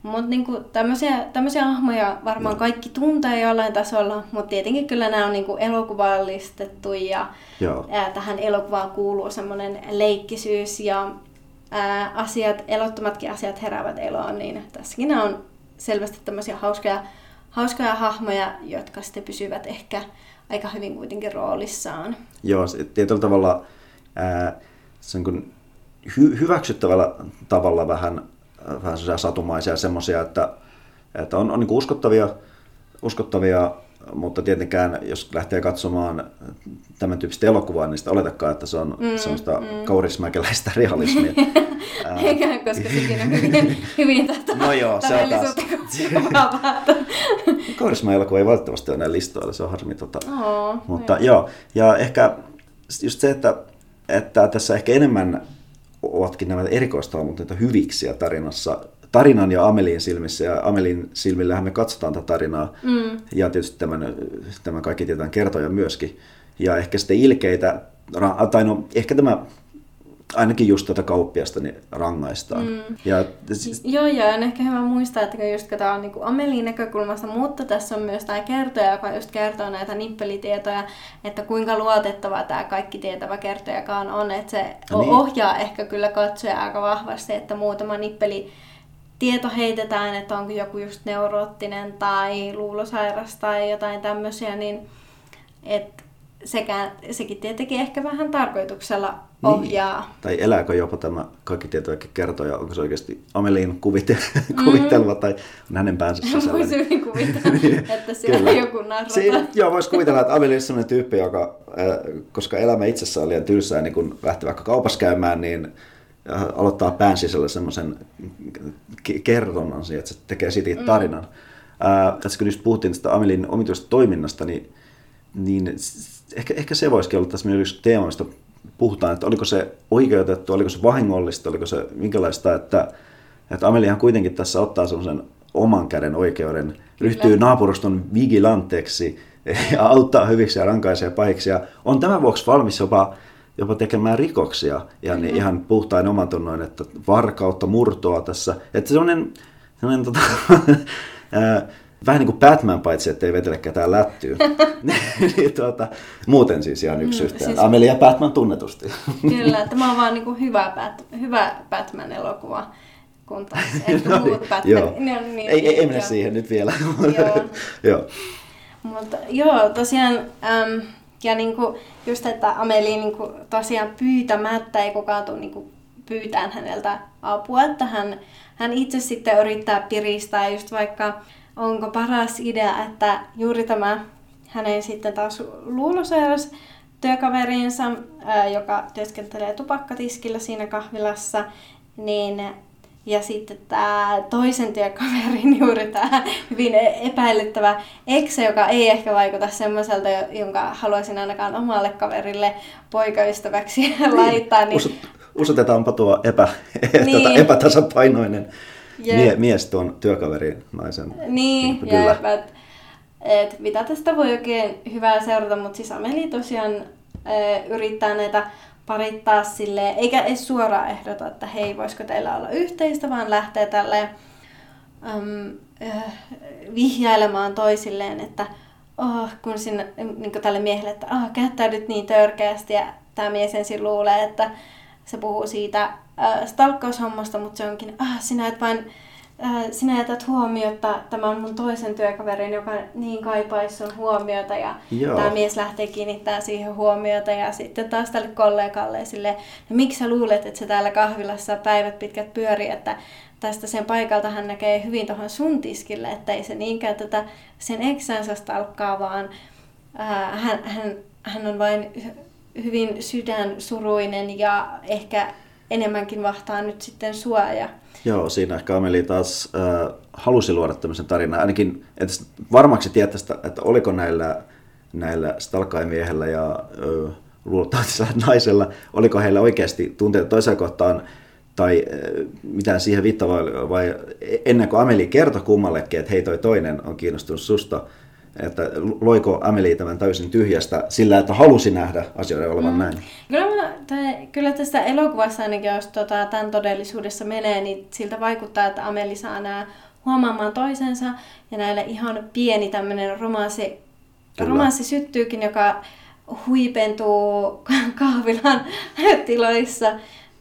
mutta niinku tämmöisiä, tämmöisiä hahmoja varmaan kaikki tuntee jollain tasolla, mutta tietenkin kyllä nämä on niinku elokuvallistettu ja Joo. Ää, tähän elokuvaan kuuluu semmoinen leikkisyys ja ää, asiat, elottomatkin asiat heräävät eloon, niin tässäkin on selvästi tämmöisiä hauskoja, hauskoja hahmoja, jotka sitten pysyvät ehkä aika hyvin kuitenkin roolissaan. Joo, tietyllä tavalla ää, se on kun hy- hyväksyttävällä tavalla vähän vähän satumaisia semmoisia, että, että on, on niin uskottavia, uskottavia, mutta tietenkään jos lähtee katsomaan tämän tyyppistä elokuvaa, niin sitä oletakaan, että se on mm, semmoista mm. kaurismäkeläistä realismia. Eikä, koska sekin on hyvin, hyvin tätä No joo, se on taas. Kaurismäelokuva ei valitettavasti ole näin listoilla, se on harmi. Tota. Oh, mutta joo. joo, ja ehkä just se, että, että tässä ehkä enemmän ovatkin nämä erikoistahmoitteita hyviksiä tarinassa, tarinan ja Amelin silmissä, ja Amelin silmillähän me katsotaan tätä tarinaa, mm. ja tietysti tämän, tämän kaikki tietään kertoja myöskin. Ja ehkä sitten ilkeitä, tai no ehkä tämä ainakin just tätä kauppiasta niin rangaistaan. Mm. Ja, siis... Joo, ja on ehkä hyvä muistaa, että just tämä on niin Amelin näkökulmasta, mutta tässä on myös tämä kertoja, joka just kertoo näitä nippelitietoja, että kuinka luotettava tämä kaikki tietävä kertojakaan on, että se no niin. ohjaa ehkä kyllä katsoja aika vahvasti, että muutama nippeli tieto heitetään, että onko joku just neuroottinen tai luulosairas tai jotain tämmöisiä, niin että sekä, sekin tietenkin ehkä vähän tarkoituksella niin. ohjaa. Niin. Tai elääkö jopa tämä kaikki tietoja kertoja, onko se oikeasti Amelin kuvite, mm. kuvitelma tai on hänen päänsä sisällä. Voisi hyvin kuvitella, niin, että siellä on joku narrata. Si- joo, voisi kuvitella, että Ameli on sellainen tyyppi, joka, koska elämä itsessään on liian tylsää, niin kun lähtee vaikka kaupassa käymään, niin aloittaa pään sisällä semmoisen kerronnan, että se tekee siitä mm. tarinan. Mm. Äh, tässä kun just puhuttiin tästä Amelin omituisesta toiminnasta, niin, niin ehkä, ehkä se voisikin olla tässä yksi teema, mistä puhutaan, että oliko se oikeutettu, oliko se vahingollista, oliko se minkälaista, että, että Ameliahan kuitenkin tässä ottaa sellaisen oman käden oikeuden, ryhtyy naapuruston vigilanteeksi ja auttaa hyviksi ja rankaisee pahiksi. Ja on tämän vuoksi valmis jopa, jopa tekemään rikoksia ja niin ihan puhtain oman tunnoin, että varkautta, murtoa tässä. Että sellainen, sellainen tota, vähän niin kuin Batman, paitsi että ei vetele ketään lättyyn. niin, tuota, muuten siis ihan yksi mm, yhteen. Siis... Amelia Batman tunnetusti. Kyllä, tämä on vaan niin kuin hyvä, Bat- hyvä Batman-elokuva. Kun taas no, niin, Batman. Joo. No, niin, ei, ei, ei mene siihen nyt vielä. joo. joo. Mutta joo, tosiaan, äm, ja niin kuin, just että Ameli niin kuin, tosiaan pyytämättä ei kukaan tule niin kuin, pyytään häneltä apua, että hän, hän itse sitten yrittää piristää just vaikka onko paras idea, että juuri tämä hänen sitten taas luulosairas työkaverinsa, joka työskentelee tupakkatiskillä siinä kahvilassa, niin ja sitten tämä toisen työkaverin juuri tämä hyvin epäilyttävä ekse, joka ei ehkä vaikuta semmoiselta, jonka haluaisin ainakaan omalle kaverille poikaystäväksi niin. laittaa. Niin... Usotetaanpa tuo epä, niin. tota, epätasapainoinen Jep. mie, mies tuon työkaverin naisen. Niin, kyllä. Jep, et mitä tästä voi oikein hyvää seurata, mutta siis Ameli tosiaan ää, yrittää näitä parittaa sille, eikä edes suoraan ehdota, että hei, voisiko teillä olla yhteistä, vaan lähtee tälle äm, äh, vihjailemaan toisilleen, että oh, kun sinä, niin tälle miehelle, että oh, käyttäydyt niin törkeästi ja tämä mies ensin luulee, että se puhuu siitä äh, stalkkaushommasta, mutta se onkin, ah, sinä et vain äh, sinä jätät huomiota, tämä on mun toisen työkaverin, joka niin kaipaisi sun huomiota ja Joo. tämä mies lähtee kiinnittämään siihen huomiota ja sitten taas tälle kollegalle sille, no miksi sä luulet, että se täällä kahvilassa päivät pitkät pyörii, että tästä sen paikalta hän näkee hyvin tuohon sun tiskille, että ei se niinkään tätä sen eksänsä stalkkaa, vaan äh, hän, hän, hän on vain hyvin sydänsuruinen ja ehkä enemmänkin vahtaa nyt sitten suoja. Joo, siinä ehkä Ameli taas äh, halusi luoda tämmöisen tarinan. Ainakin että varmaksi tietäisi, että oliko näillä, näillä stalkaimiehellä ja äh, luultavasti naisella, oliko heillä oikeasti tunteita toiseen kohtaan tai äh, mitään siihen viittaa vai, vai ennen kuin Ameli kertoi kummallekin, että hei toi toinen on kiinnostunut susta, että loiko Amelie tämän täysin tyhjästä sillä, että halusi nähdä asioiden olevan mm. näin? Kyllä, mä, tai, kyllä tästä elokuvassa ainakin, jos tota, tämän todellisuudessa menee, niin siltä vaikuttaa, että Ameli saa nämä huomaamaan toisensa ja näille ihan pieni tämmöinen romanssi, romanssi syttyykin, joka huipentuu kahvilan tiloissa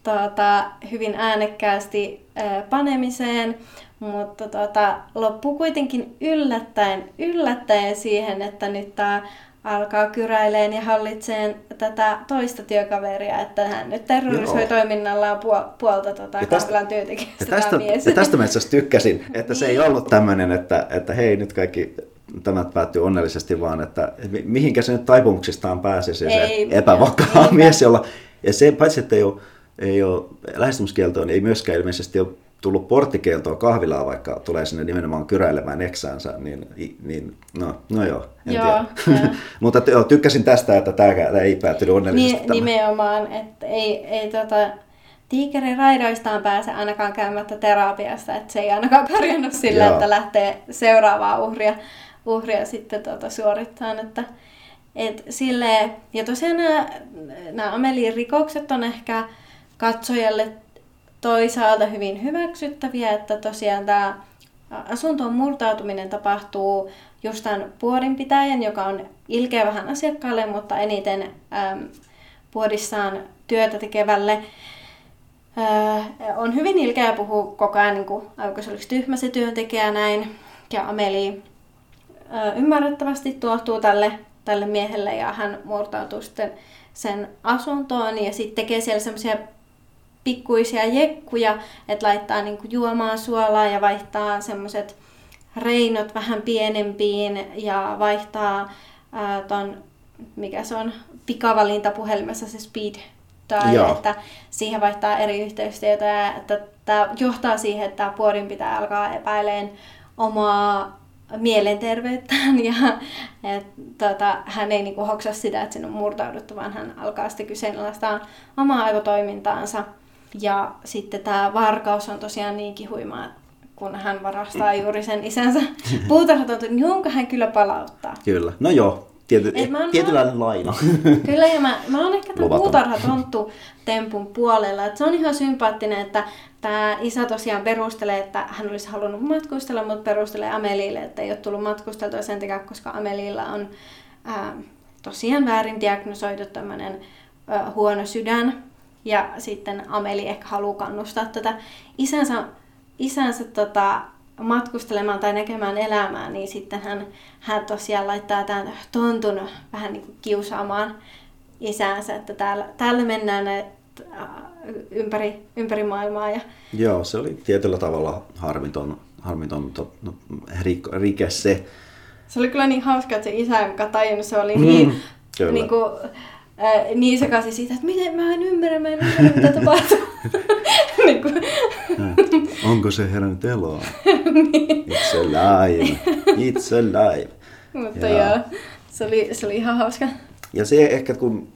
tota, hyvin äänekkäästi ää, panemiseen mutta tota, loppuu kuitenkin yllättäen, yllättäen siihen, että nyt tämä alkaa kyräileen ja hallitseen tätä toista työkaveria, että hän nyt terrorisoi toiminnallaan puol- puolta tota, kahvilan työntekijästä ja tästä, mies. Ja tästä mä itse tykkäsin, että se ei niin. ollut tämmöinen, että, että hei nyt kaikki tämä päättyy onnellisesti, vaan että mihinkä se nyt taipumuksistaan pääsee se, ei, se epävakaa mies, jolla, ja se paitsi, että ei ole, ei ole lähestymiskieltoa, niin ei myöskään ilmeisesti ole tullut porttikieltoa kahvilaa, vaikka tulee sinne nimenomaan kyräilemään eksäänsä, niin, niin no, no joo, en joo, tiedä. Mutta joo, tykkäsin tästä, että tämä, tämä ei päättynyt onnellisesti. Niin, nimenomaan, että ei, ei tota, tiikerin raidoistaan pääse ainakaan käymättä terapiassa, että se ei ainakaan korjannut sillä, joo. että lähtee seuraavaa uhria, uhria sitten tota, suorittamaan, että et silleen, ja tosiaan nämä, nämä Amelin rikokset on ehkä katsojalle toisaalta hyvin hyväksyttäviä, että tosiaan tämä asuntoon murtautuminen tapahtuu just tämän puodinpitäjän, joka on ilkeä vähän asiakkaalle, mutta eniten äm, puodissaan työtä tekevälle. Äh, on hyvin ilkeä puhua koko ajan, niin kuin, se olisi tyhmä se työntekijä näin. Ja Ameli äh, ymmärrettävästi tuohtuu tälle, tälle miehelle ja hän murtautuu sitten sen asuntoon ja sitten tekee siellä semmoisia pikkuisia jekkuja, että laittaa niinku juomaan suolaa ja vaihtaa semmoiset reinot vähän pienempiin ja vaihtaa ää, ton, mikä se on, pikavalinta puhelimessa se speed tai että siihen vaihtaa eri yhteystietoja, että tämä johtaa siihen, että tämä puorin pitää alkaa epäileen omaa mielenterveyttään ja et, tota, hän ei niinku hoksa sitä, että sen on murtauduttu, vaan hän alkaa sitten kyseenalaistaa omaa aivotoimintaansa. Ja sitten tämä varkaus on tosiaan niinkin huimaa, kun hän varastaa juuri sen isänsä puutarhatontu, jonka hän kyllä palauttaa. Kyllä. No joo, Tiety, tietynlainen laina. Kyllä, ja mä, mä oon ehkä tämän puutarhatonttu tempun puolella. Että se on ihan sympaattinen, että tämä isä tosiaan perustelee, että hän olisi halunnut matkustella, mutta perustelee Amelille, että ei ole tullut matkusteltua sen takia, koska Amelilla on ää, tosiaan väärin diagnosoitu tämmöinen huono sydän. Ja sitten Ameli ehkä haluaa kannustaa tätä isänsä, isänsä tota, matkustelemaan tai näkemään elämää, niin sitten hän, hän tosiaan laittaa tämän tontun vähän niin kuin kiusaamaan isänsä, että täällä, täällä mennään näet, äh, ympäri, ympäri maailmaa. Ja... Joo, se oli tietyllä tavalla harmiton, harmiton to, no, rike se. Se oli kyllä niin hauska, että se isä, joka tajunnut, se oli niin, mm, niin kuin, ää, niin sekaisin siitä, että miten mä en ymmärrä, mä en ymmärrä mitä tapahtuu. niin kuin. Onko se herännyt eloa? niin. It's alive. It's alive. Mutta ja. joo, se oli, se oli ihan hauska. Ja se ehkä kun,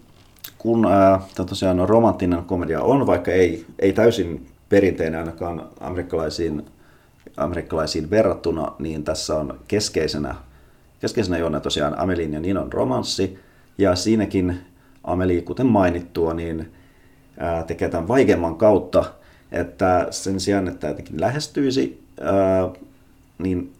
kun ää, tosiaan romanttinen komedia on, vaikka ei, ei täysin perinteinen ainakaan amerikkalaisiin, amerikkalaisiin verrattuna, niin tässä on keskeisenä keskeisenä juona tosiaan Amelin ja Ninon romanssi, ja siinäkin Ameli, kuten mainittua, niin ää, tekee tämän vaikeamman kautta, että sen sijaan, että jotenkin lähestyisi, ää, niin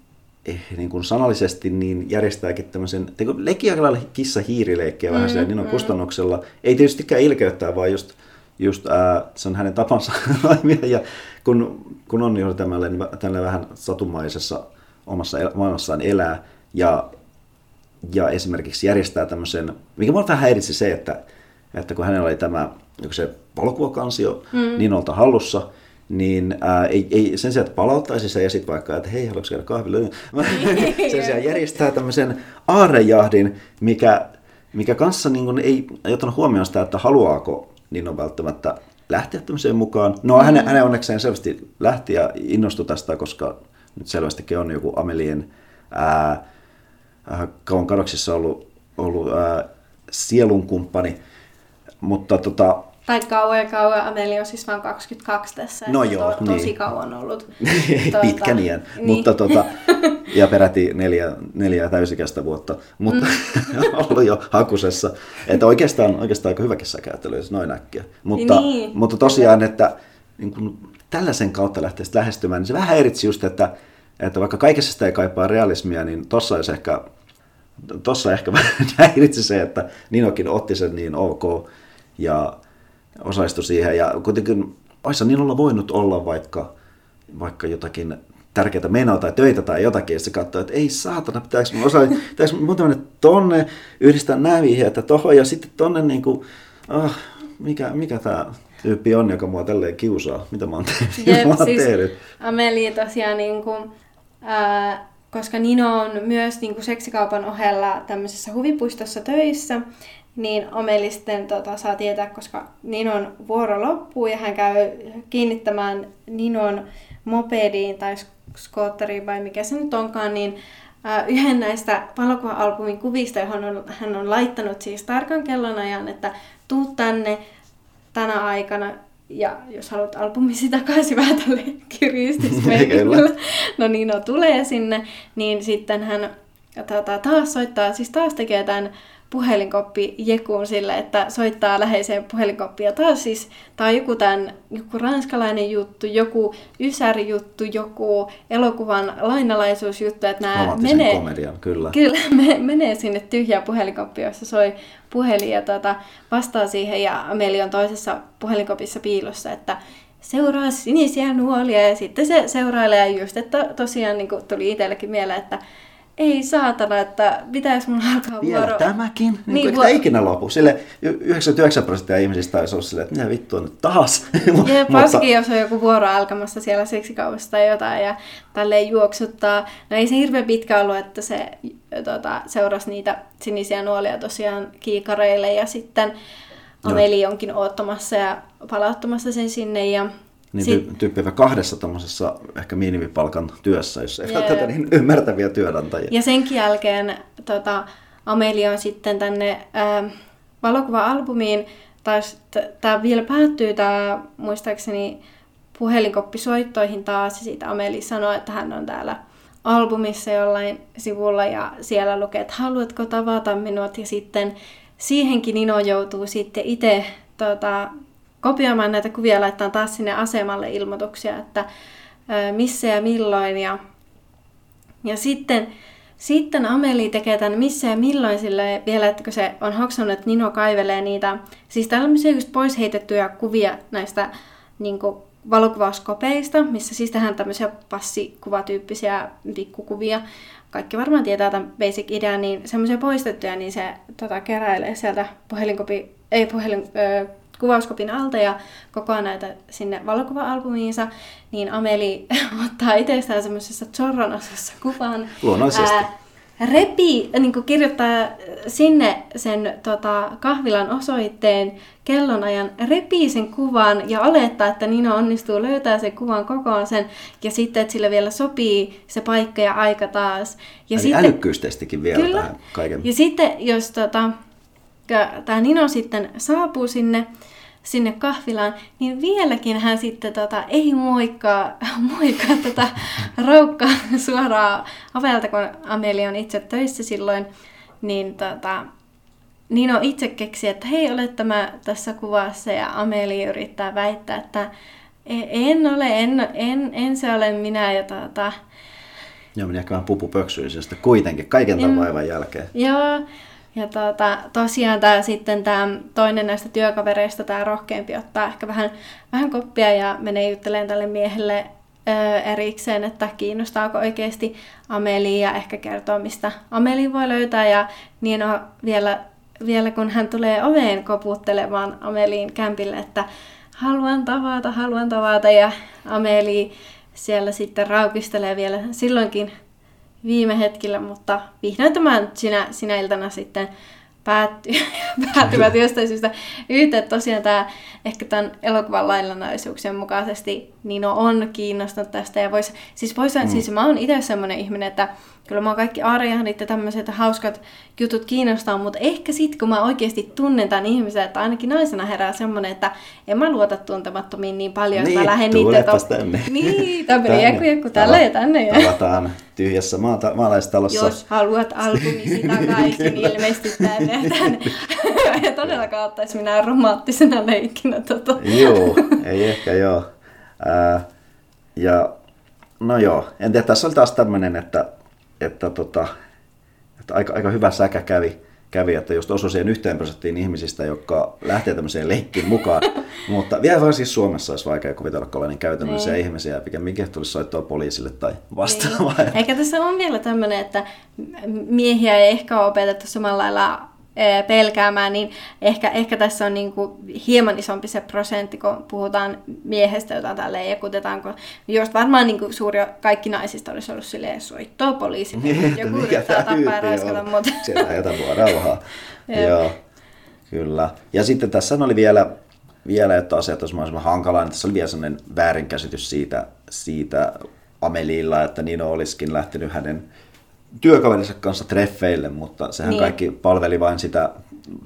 eh, niin kuin sanallisesti niin järjestääkin tämmöisen, leikki aika lailla kissa-hiirileikkiä vähän mm, Ninon mm. kustannuksella. Ei tietystikään ilkeyttää, vaan just, just ää, se on hänen tapansa ja kun, kun on juuri tämmöinen, tämmöinen vähän satumaisessa omassa maailmassaan elää, ja, ja esimerkiksi järjestää tämmöisen, mikä mua vähän häiritsi se, että, että kun hänellä oli tämä se valokuvakansio mm. Ninolta hallussa, niin ää, ei, ei, sen sijaan, että palauttaisi se ja sitten vaikka, että hei, haluatko käydä kahvilla? sen sijaan järjestää tämmöisen aarejahdin, mikä, mikä kanssa niin kuin, ei, ei ottanut huomioon sitä, että haluaako Nino välttämättä lähteä tämmöiseen mukaan. No mm. hänen, hänen onnekseen selvästi lähti ja innostui tästä, koska nyt selvästikin on joku Amelien ää, kauan kadoksissa ollut, ollut ää, sielunkumppani, mutta tota, tai kauan ja kauan, Amelia on siis vain 22 tässä. No joo, to, niin. tosi kauan ollut. tuota, Pitkän iän, niin. mutta tota, ja peräti neljä, neljä täysikäistä vuotta, mutta mm. ollut jo hakusessa. Että oikeastaan, oikeastaan aika hyväkin säkäyttely, jos noin äkkiä. Mutta, niin. mutta tosiaan, että niin kun tällaisen kautta lähtee lähestymään, niin se vähän eritsi just, että, että vaikka kaikessa sitä ei kaipaa realismia, niin tossa olisi ehkä, tossa ehkä vähän häiritsi se, että Ninokin otti sen niin ok ja osallistui siihen. Ja kuitenkin olisi Ninolla voinut olla vaikka, vaikka jotakin tärkeitä menoa tai töitä tai jotakin, ja se katsoo, että ei saatana, pitääkö mun, osa, pitääkö mun mennä tonne, yhdistää nämä vihjeitä tohon, ja sitten tonne niin kuin, oh, mikä, mikä tämä tyyppi on, joka mua tälleen kiusaa. Mitä mä oon tehnyt? Jep, mä oon siis tehnyt? Amelia tosiaan, niin kuin, ää, koska Nino on myös niin kuin seksikaupan ohella tämmöisessä huvipuistossa töissä, niin Ameli sitten tota, saa tietää, koska Ninon vuoro loppuu ja hän käy kiinnittämään Ninon mopediin tai skootteriin vai mikä se nyt onkaan, niin yhden näistä valokuva-albumin kuvista, johon on, hän on laittanut siis tarkan kellonajan, että tuu tänne tänä aikana ja jos haluat albumisi takaisin vähän tälle no niin, no tulee sinne, niin sitten hän tota, taas soittaa, siis taas tekee tämän puhelinkoppi Jekuun sille, että soittaa läheiseen puhelinkoppiin. Ja taas siis, tämä on joku, tämän, joku ranskalainen juttu, joku ysäri-juttu, joku elokuvan lainalaisuusjuttu, että nämä menee, komedian, kyllä. Kyllä, me, menee sinne tyhjään puhelinkoppi, jossa soi puhelin ja tota, vastaa siihen. Ja Amelia on toisessa puhelinkopissa piilossa, että seuraa sinisiä nuolia ja sitten se seurailee just, että tosiaan niin tuli itsellekin mieleen, että ei saatana, että pitäisi mun alkaa Vielä vuoro... tämäkin? Niin, niin vuoro... ikinä lopu? Sille 99 prosenttia ihmisistä taisi olla silleen, että mitä vittu on nyt taas? Ja varsinkin, jos on joku vuoro alkamassa siellä seksikaupassa tai jotain ja tälleen juoksuttaa. No ei se hirveän pitkä ollut, että se tota, seurasi niitä sinisiä nuolia tosiaan kiikareille ja sitten Ameli no. onkin oottamassa ja palauttamassa sen sinne ja niin Sit... tyyppivä kahdessa tuommoisessa ehkä minimipalkan työssä, jos ei yeah. tätä niin ymmärtäviä työnantajia. Ja senkin jälkeen tota, Amelia on sitten tänne äh, valokuva-albumiin, taas tämä vielä päättyy, tämä muistaakseni puhelinkoppisoittoihin taas, ja siitä Ameli sanoi, että hän on täällä albumissa jollain sivulla, ja siellä lukee, että haluatko tavata minut, ja sitten siihenkin Nino joutuu sitten itse tota, kopioimaan näitä kuvia ja laittaa taas sinne asemalle ilmoituksia, että missä ja milloin. Ja, ja sitten, sitten Ameli tekee tämän missä ja milloin sille vielä, että kun se on hoksannut, että Nino kaivelee niitä, siis tällaisia just pois heitettyjä kuvia näistä niin kuin, valokuvauskopeista, missä siis tehdään tämmöisiä passikuvatyyppisiä pikkukuvia. Kaikki varmaan tietää tämän basic idean, niin semmoisia poistettuja, niin se tota, keräilee sieltä puhelinkopi, ei puhelin, ö, kuvauskopin alta ja kokoaa näitä sinne valokuva-albumiinsa, niin Ameli ottaa itsestään semmoisessa Zorron-osassa kuvan. Luonnollisesti. Ää, repii, niin kuin kirjoittaa sinne sen tota, kahvilan osoitteen kellonajan, repii sen kuvan ja olettaa, että Nino onnistuu löytää sen kuvan kokoon sen ja sitten, että sille vielä sopii se paikka ja aika taas. Ja Eli sitten, älykkyystestikin vielä kyllä, tähän kaiken. Ja sitten, jos tota, tämä Nino sitten saapuu sinne sinne kahvilaan, niin vieläkin hän sitten tota, ei moikkaa, moikkaa tota roukkaa suoraan ovelta, kun Amelia on itse töissä silloin, niin tota, Nino itse keksi, että hei, olet tämä tässä kuvassa, ja Ameli yrittää väittää, että e- en ole, en, en, en se ole minä, ja tota, Joo, meni ehkä vähän pupupöksyisestä kuitenkin, kaiken tämän vaivan jälkeen. Joo, ja tuota, tosiaan tämä sitten tämä toinen näistä työkavereista, tämä rohkeampi, ottaa ehkä vähän, vähän koppia ja menee juttelemaan tälle miehelle ö, erikseen, että kiinnostaako oikeasti Ameli ja ehkä kertoo, mistä Ameli voi löytää. Ja niin on vielä, vielä kun hän tulee oveen koputtelemaan Ameliin kämpille, että haluan tavata, haluan tavata ja Ameli siellä sitten raukistelee vielä silloinkin viime hetkellä, mutta vihdoin tämän sinä, sinä iltana sitten päättyy, päätyvät jostain syystä yhteen. Tosiaan tämä, ehkä tämän elokuvan laillanaisuuksien mukaisesti Nino on kiinnostunut tästä. Ja vois, siis, vois, mm. siis mä oon itse semmoinen ihminen, että kyllä mä kaikki arjahdit ja tämmöiset hauskat jutut kiinnostaa, mutta ehkä sitten kun mä oikeasti tunnen tämän ihmisen, että ainakin naisena herää semmoinen, että en mä luota tuntemattomiin niin paljon, niin, että mä lähden niiden... To... tänne. Niin, tämmöinen jääkö joku tällä ja tänne. Ja... Tavataan tyhjässä maata, maalaistalossa. Jos haluat albumisi takaisin, niin ilmeisesti tänne. tänne. ja todellakaan ottaisi minä romanttisena leikkinä. Tota. joo, ei ehkä joo. Ää, ja no joo, en tiedä, tässä oli taas tämmöinen, että että, tota, että aika, aika hyvä säkä kävi, kävi, että just osui siihen yhteen prosenttiin ihmisistä, jotka lähtee tämmöiseen leikkiin mukaan. Mutta vielä siis Suomessa olisi vaikea kuvitella niin käytännöllisiä niin. ihmisiä, pikemminkin tulisi soittaa poliisille tai vastaavaa. Niin. Eikä tässä on vielä tämmöinen, että miehiä ei ehkä ole opetettu samalla lailla pelkäämään, niin ehkä, ehkä tässä on niin kuin hieman isompi se prosentti, kun puhutaan miehestä, jota täällä jakutetaan, kun just varmaan niin kuin suuri kaikki naisista olisi ollut silleen soittoa poliisille, niin, joku yrittää tappaa ja raiskata, mutta... Sieltä jätä mua rauhaa. joo, kyllä. Ja sitten tässä oli vielä, vielä että asiat olisi mahdollisimman hankalaa, niin tässä oli vielä sellainen väärinkäsitys siitä, siitä Amelilla, että Nino olisikin lähtenyt hänen työkaverinsa kanssa treffeille, mutta sehän niin. kaikki palveli vain sitä,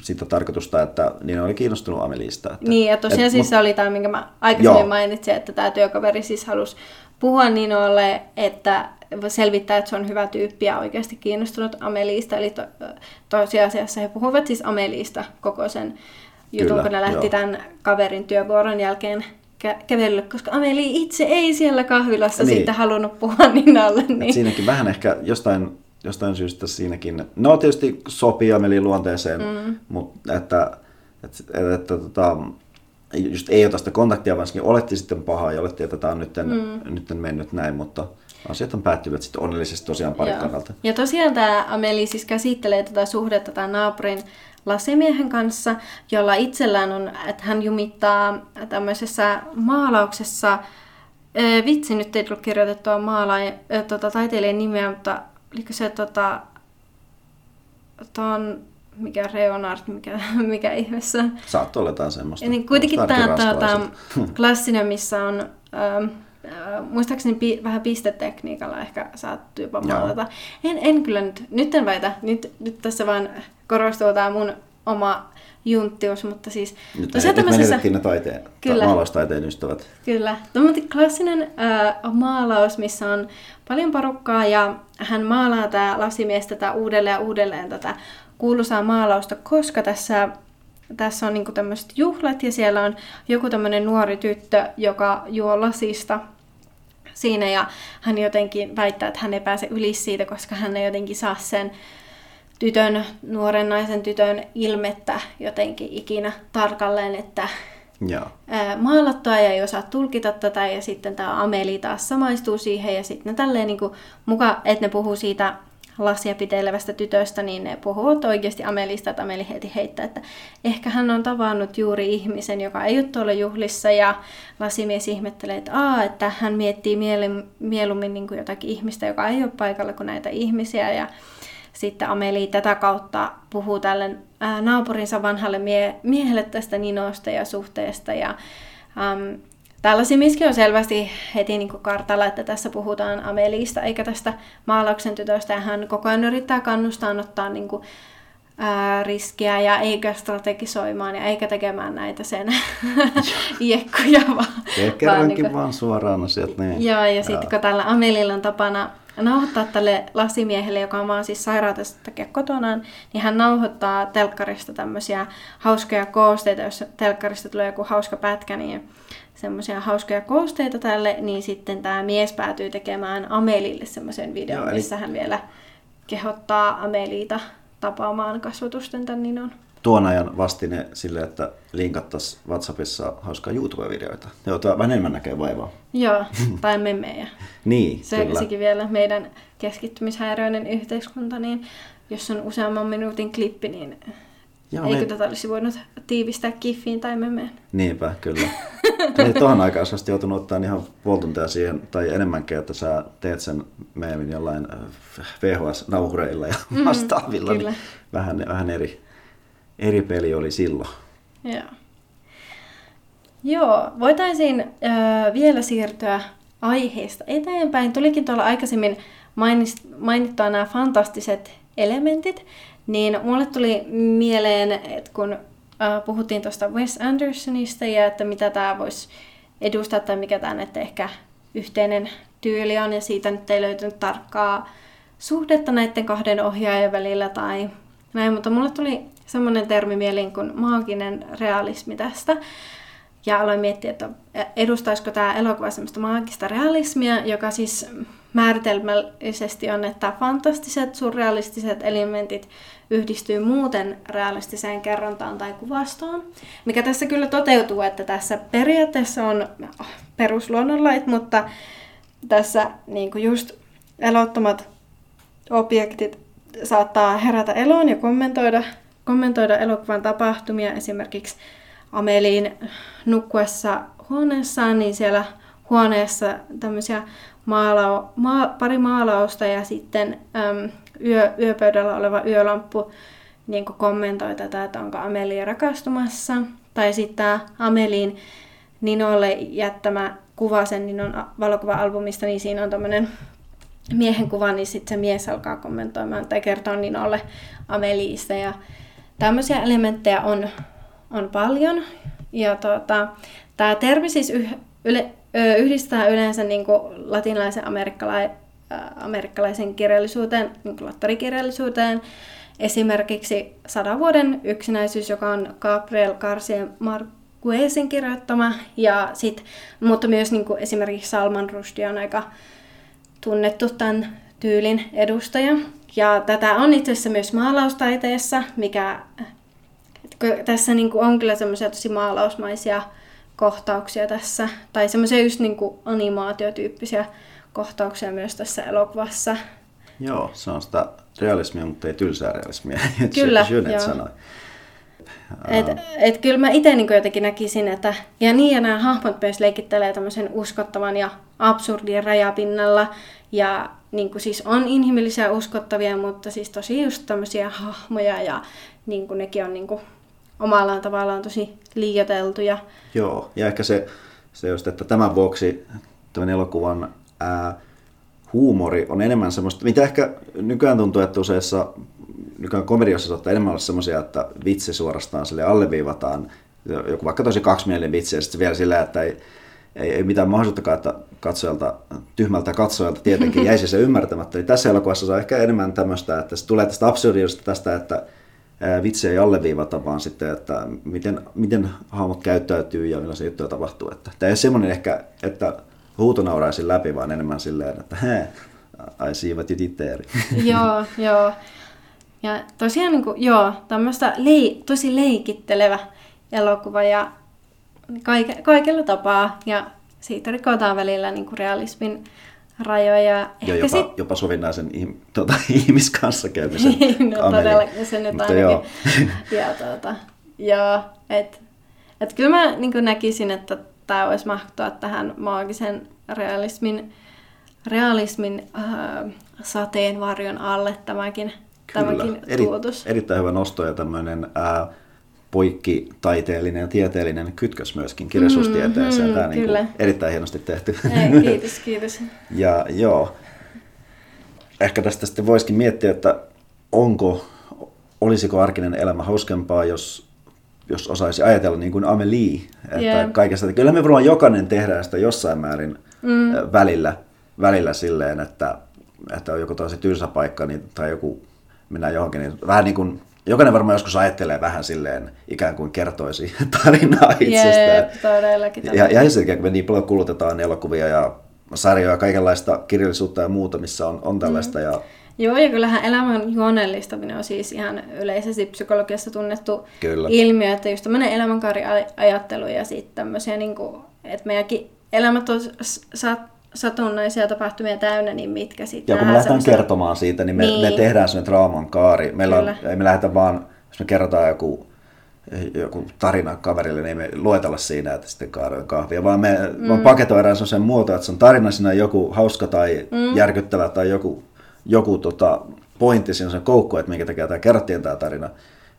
sitä tarkoitusta, että niin oli kiinnostunut Amelista. Että, niin, ja tosiaan et, siis mut, se oli tämä, minkä mä aikaisemmin joo. mainitsin, että tämä työkaveri siis halusi puhua Ninolle, että selvittää, että se on hyvä tyyppi ja oikeasti kiinnostunut Amelista. Eli to, tosiasiassa he puhuvat siis Amelista koko sen jutun, Kyllä, kun ne lähti joo. tämän kaverin työvuoron jälkeen kä- kävelylle, koska Ameli itse ei siellä kahvilassa niin. sitten halunnut puhua Ninalle. Niin. siinäkin vähän ehkä jostain, jostain syystä siinäkin, no tietysti sopii Amelin luonteeseen, mm. mutta että, että, että, että tota, just ei ota sitä kontaktia, vaan oletti sitten pahaa ja oletti, että tämä on nyt, mm. nyt mennyt näin, mutta asiat on päättyvät sitten onnellisesti tosiaan parin kannalta. Ja tosiaan tämä Ameli siis käsittelee tätä suhdetta tämän naapurin lasimiehen kanssa, jolla itsellään on, että hän jumittaa tämmöisessä maalauksessa, vitsi, nyt ei tullut kirjoitettua maalaa, tota, taiteilijan nimeä, mutta oliko se tota, ton, mikä Reonard, mikä, mikä ihmeessä. Saat olla jotain semmoista. Ja niin kuitenkin tämä tota, klassinen, missä on, äh, muistaakseni pi, vähän pistetekniikalla ehkä saat jopa maalata. En, en kyllä nyt, nyt en väitä, nyt, nyt tässä vaan korostuu tämä mun oma junttius, mutta siis... Nyt, tosiaan nyt tämmöisessä... ne taiteen, Kyllä. maalaustaiteen ystävät. Kyllä. Tämmöinen klassinen äh, maalaus, missä on paljon porukkaa ja hän maalaa tämä lasimies tätä uudelleen ja uudelleen tätä kuuluisaa maalausta, koska tässä, tässä on niinku tämmöiset juhlat ja siellä on joku tämmöinen nuori tyttö, joka juo lasista siinä ja hän jotenkin väittää, että hän ei pääse yli siitä, koska hän ei jotenkin saa sen tytön, nuoren naisen tytön ilmettä jotenkin ikinä tarkalleen, että Joo. maalattua ja ei osaa tulkita tätä ja sitten tämä Ameli taas samaistuu siihen ja sitten tälleen niin kuin, muka, että ne puhuu siitä lasia pitelevästä tytöstä, niin ne puhuvat oikeasti Amelista, että Ameli heti heittää, että ehkä hän on tavannut juuri ihmisen, joka ei ole tuolla juhlissa, ja lasimies ihmettelee, että, Aa, että hän miettii mieluummin niin kuin jotakin ihmistä, joka ei ole paikalla kuin näitä ihmisiä, ja sitten Ameli tätä kautta puhuu tälle naapurinsa vanhalle mie- miehelle tästä Ninosta ja suhteesta. Ja, äm, tällaisia miski on selvästi heti niin kuin kartalla, että tässä puhutaan Amelista eikä tästä maalauksen tytöstä. Ja hän koko ajan yrittää kannustaa ottaa niin kuin, ää, riskiä ja eikä strategisoimaan ja eikä tekemään näitä sen iekkoja, vaan, kerrankin vaan vaan, niinku- vaan suoraan asiat. Niin. Joo, ja sitten kun tällä Amelilla on tapana nauhoittaa tälle lasimiehelle, joka on vaan siis sairautensa takia kotonaan, niin hän nauhoittaa telkkarista tämmöisiä hauskoja koosteita, jos telkkarista tulee joku hauska pätkä, niin semmoisia hauskoja koosteita tälle, niin sitten tämä mies päätyy tekemään Amelille semmoisen videon, Joo, eli- missä hän vielä kehottaa Ameliita tapaamaan kasvotusten tämän Ninon. Tuon ajan vastine sille, että linkattaisiin WhatsAppissa hauskaa YouTube-videoita. Joutuu vähän enemmän näkee vaivaa. Joo, tai memmejä. Niin, Se, kyllä. sekin vielä meidän keskittymishäiriöinen yhteiskunta, niin jos on useamman minuutin klippi, niin Joo, eikö me... tätä olisi voinut tiivistää kiffiin tai memeen? Niinpä, kyllä. Ei tuohon aikaan sä olisit joutunut ottaa ihan puoli tuntia siihen, tai enemmänkin, että sä teet sen meemin jollain äh, VHS-nauhureilla ja vastaavilla. kyllä. Niin vähän, vähän eri, eri peli oli silloin. Joo. Joo, voitaisiin äh, vielä siirtyä aiheesta eteenpäin. Tulikin tuolla aikaisemmin mainittua nämä fantastiset elementit, niin mulle tuli mieleen, että kun äh, puhuttiin tuosta Wes Andersonista ja että mitä tämä voisi edustaa tai mikä tämä nyt ehkä yhteinen tyyli on, ja siitä nyt ei löytynyt tarkkaa suhdetta näiden kahden ohjaajan välillä tai näin, mutta mulle tuli semmoinen termi mieliin kuin maaginen realismi tästä. Ja aloin miettiä, että edustaisiko tämä elokuva semmoista maagista realismia, joka siis määritelmällisesti on, että fantastiset, surrealistiset elementit yhdistyy muuten realistiseen kerrontaan tai kuvastoon. Mikä tässä kyllä toteutuu, että tässä periaatteessa on perusluonnonlait, mutta tässä niin kuin just elottomat objektit saattaa herätä eloon ja kommentoida, kommentoida elokuvan tapahtumia. Esimerkiksi Ameliin nukkuessa huoneessaan, niin siellä huoneessa tämmöisiä maalau, maa, pari maalausta ja sitten äm, yö, yöpöydällä oleva yölamppu niin kommentoi tätä, että onko Amelia rakastumassa. Tai sitten tämä Amelin Ninolle jättämä kuva sen Ninon valokuva-albumista, niin siinä on tämmöinen miehen kuva, niin sitten se mise alkaa kommentoimaan tai kertoa Ninolle Ameliista. Ja tämmöisiä elementtejä on, on paljon. Ja tota, tämä termi siis yh, yle, yhdistää yleensä niin kuin latinalaisen amerikkala- amerikkalaisen kirjallisuuteen, niin kuin lottarikirjallisuuteen. Esimerkiksi Sadan vuoden yksinäisyys, joka on Gabriel Garcia Marquezin kirjoittama, ja sit, mutta myös niin kuin esimerkiksi Salman Rushdie on aika tunnettu tämän tyylin edustaja. Ja tätä on itse asiassa myös maalaustaiteessa, mikä tässä niin kuin on kyllä semmoisia tosi maalausmaisia kohtauksia tässä, tai semmoisia just niin kuin animaatiotyyppisiä kohtauksia myös tässä elokuvassa. Joo, se on sitä realismia, mutta ei tylsää realismia. Kyllä, Jönet joo. sanoi. Et, et kyllä mä itse niin jotenkin näkisin, että ja niin ja nämä hahmot myös leikittelee tämmöisen uskottavan ja absurdin rajapinnalla. Ja niin kuin siis on inhimillisiä uskottavia, mutta siis tosi just tämmöisiä hahmoja ja niin kuin nekin on niin kuin omalla tavallaan tosi liioteltuja. Joo, ja ehkä se, se just, että tämän vuoksi tämän elokuvan ää, huumori on enemmän semmoista, mitä ehkä nykyään tuntuu, että useissa nykyään komediossa saattaa enemmän olla semmoisia, että vitsi suorastaan sille alleviivataan, joku vaikka tosi kaksimielinen vitsi, ja sitten vielä sillä, että ei, ei, ei mitään mahdollisuuttakaan, että katsojalta, tyhmältä katsojalta tietenkin jäisi se ymmärtämättä. Niin tässä elokuvassa on ehkä enemmän tämmöistä, että se tulee tästä absurdiudesta tästä, että vitsi ei alleviivata, vaan sitten, että miten, miten hahmot käyttäytyy ja millaisia juttuja tapahtuu. Että, tämä ei ole semmoinen ehkä, että huuto nauraisin läpi, vaan enemmän silleen, että hei, I see what you did there. joo, joo. Ja tosiaan niin kuin, joo, tämmöistä lei, tosi leikittelevä elokuva ja kaike, kaikella tapaa. Ja siitä rikotaan välillä niin kuin realismin rajoja. Ja jopa, sit, jopa sovinnaisen ihm, tuota, ihmiskanssakäymisen no Amelin. todellakin se nyt ainakin. joo. ja tuota, joo, et, et kyllä mä niin näkisin, että tämä voisi mahtua tähän maagisen realismin, realismin äh, sateenvarjon alle tämäkin, tämäkin Eri, tuotus. erittäin hyvä nosto ja tämmöinen ää, poikkitaiteellinen ja tieteellinen kytkös myöskin kirjallisuustieteeseen. Mm, Tämä mm, niin kyllä. kuin, erittäin hienosti tehty. Ei, kiitos, kiitos. Ja joo, ehkä tästä sitten voisikin miettiä, että onko, olisiko arkinen elämä hauskempaa, jos, jos osaisi ajatella niin kuin Amelie, että Jep. kaikesta, kyllä me varmaan jokainen tehdään sitä jossain määrin mm. välillä, välillä silleen, että, että on joku tosi tylsä paikka niin, tai joku mennään johonkin, niin vähän niin kuin, jokainen varmaan joskus ajattelee vähän silleen, ikään kuin kertoisi tarinaa itsestään. Jep, todellakin. Ja, ja takia, kun me niin paljon kulutetaan elokuvia ja sarjoja, kaikenlaista kirjallisuutta ja muuta, missä on, on tällaista. Ja, Joo, ja kyllähän elämän juonellistaminen on siis ihan yleisesti psykologiassa tunnettu Kyllä. ilmiö, että just tämmöinen elämänkaariajattelu ja sitten tämmöisiä, niin kuin, että meidänkin elämät on s- sat, satunnaisia tapahtumia täynnä, niin mitkä sitten ja kun me lähdetään kertomaan siitä, niin me, niin. me tehdään sellainen draaman kaari. Meillä on, ei me lähdetä vaan, jos me kerrotaan joku, joku tarina kaverille, niin me luetella siinä, että sitten kaadoin kahvia, vaan me mm. vaan paketoidaan sellaisen muoto, että se on tarina siinä joku hauska tai mm. järkyttävä tai joku, joku tota, pointti siinä, se koukku, että minkä takia tämä kerrottiin tämä tarina.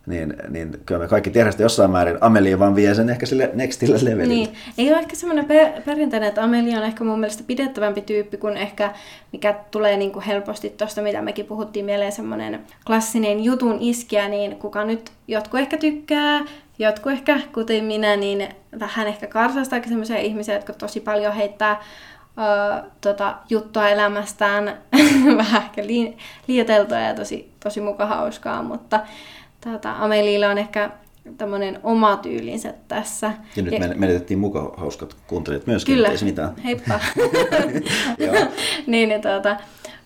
Niin, niin kyllä me kaikki tiedämme sitä jossain määrin. Amelie vaan vie sen ehkä sille nextille levelille. Niin. Ei ole ehkä semmoinen per- perinteinen, että Amelia on ehkä mun mielestä pidettävämpi tyyppi kuin ehkä, mikä tulee niin kuin helposti tuosta, mitä mekin puhuttiin mieleen, semmoinen klassinen jutun iskiä, niin kuka nyt, jotkut ehkä tykkää, jotkut ehkä, kuten minä, niin vähän ehkä karsasta semmoisia ihmisiä, jotka tosi paljon heittää ö, tota, juttua elämästään, vähän ehkä li- liioteltua ja tosi, tosi muka hauskaa, mutta tota, Ameliilla on ehkä tämmöinen oma tyylinsä tässä. Ja nyt Ja- me menetettiin mukaan hauskat kuuntelijat myöskin, Kyllä, ei se mitään. heippa. Niin, niin tuota,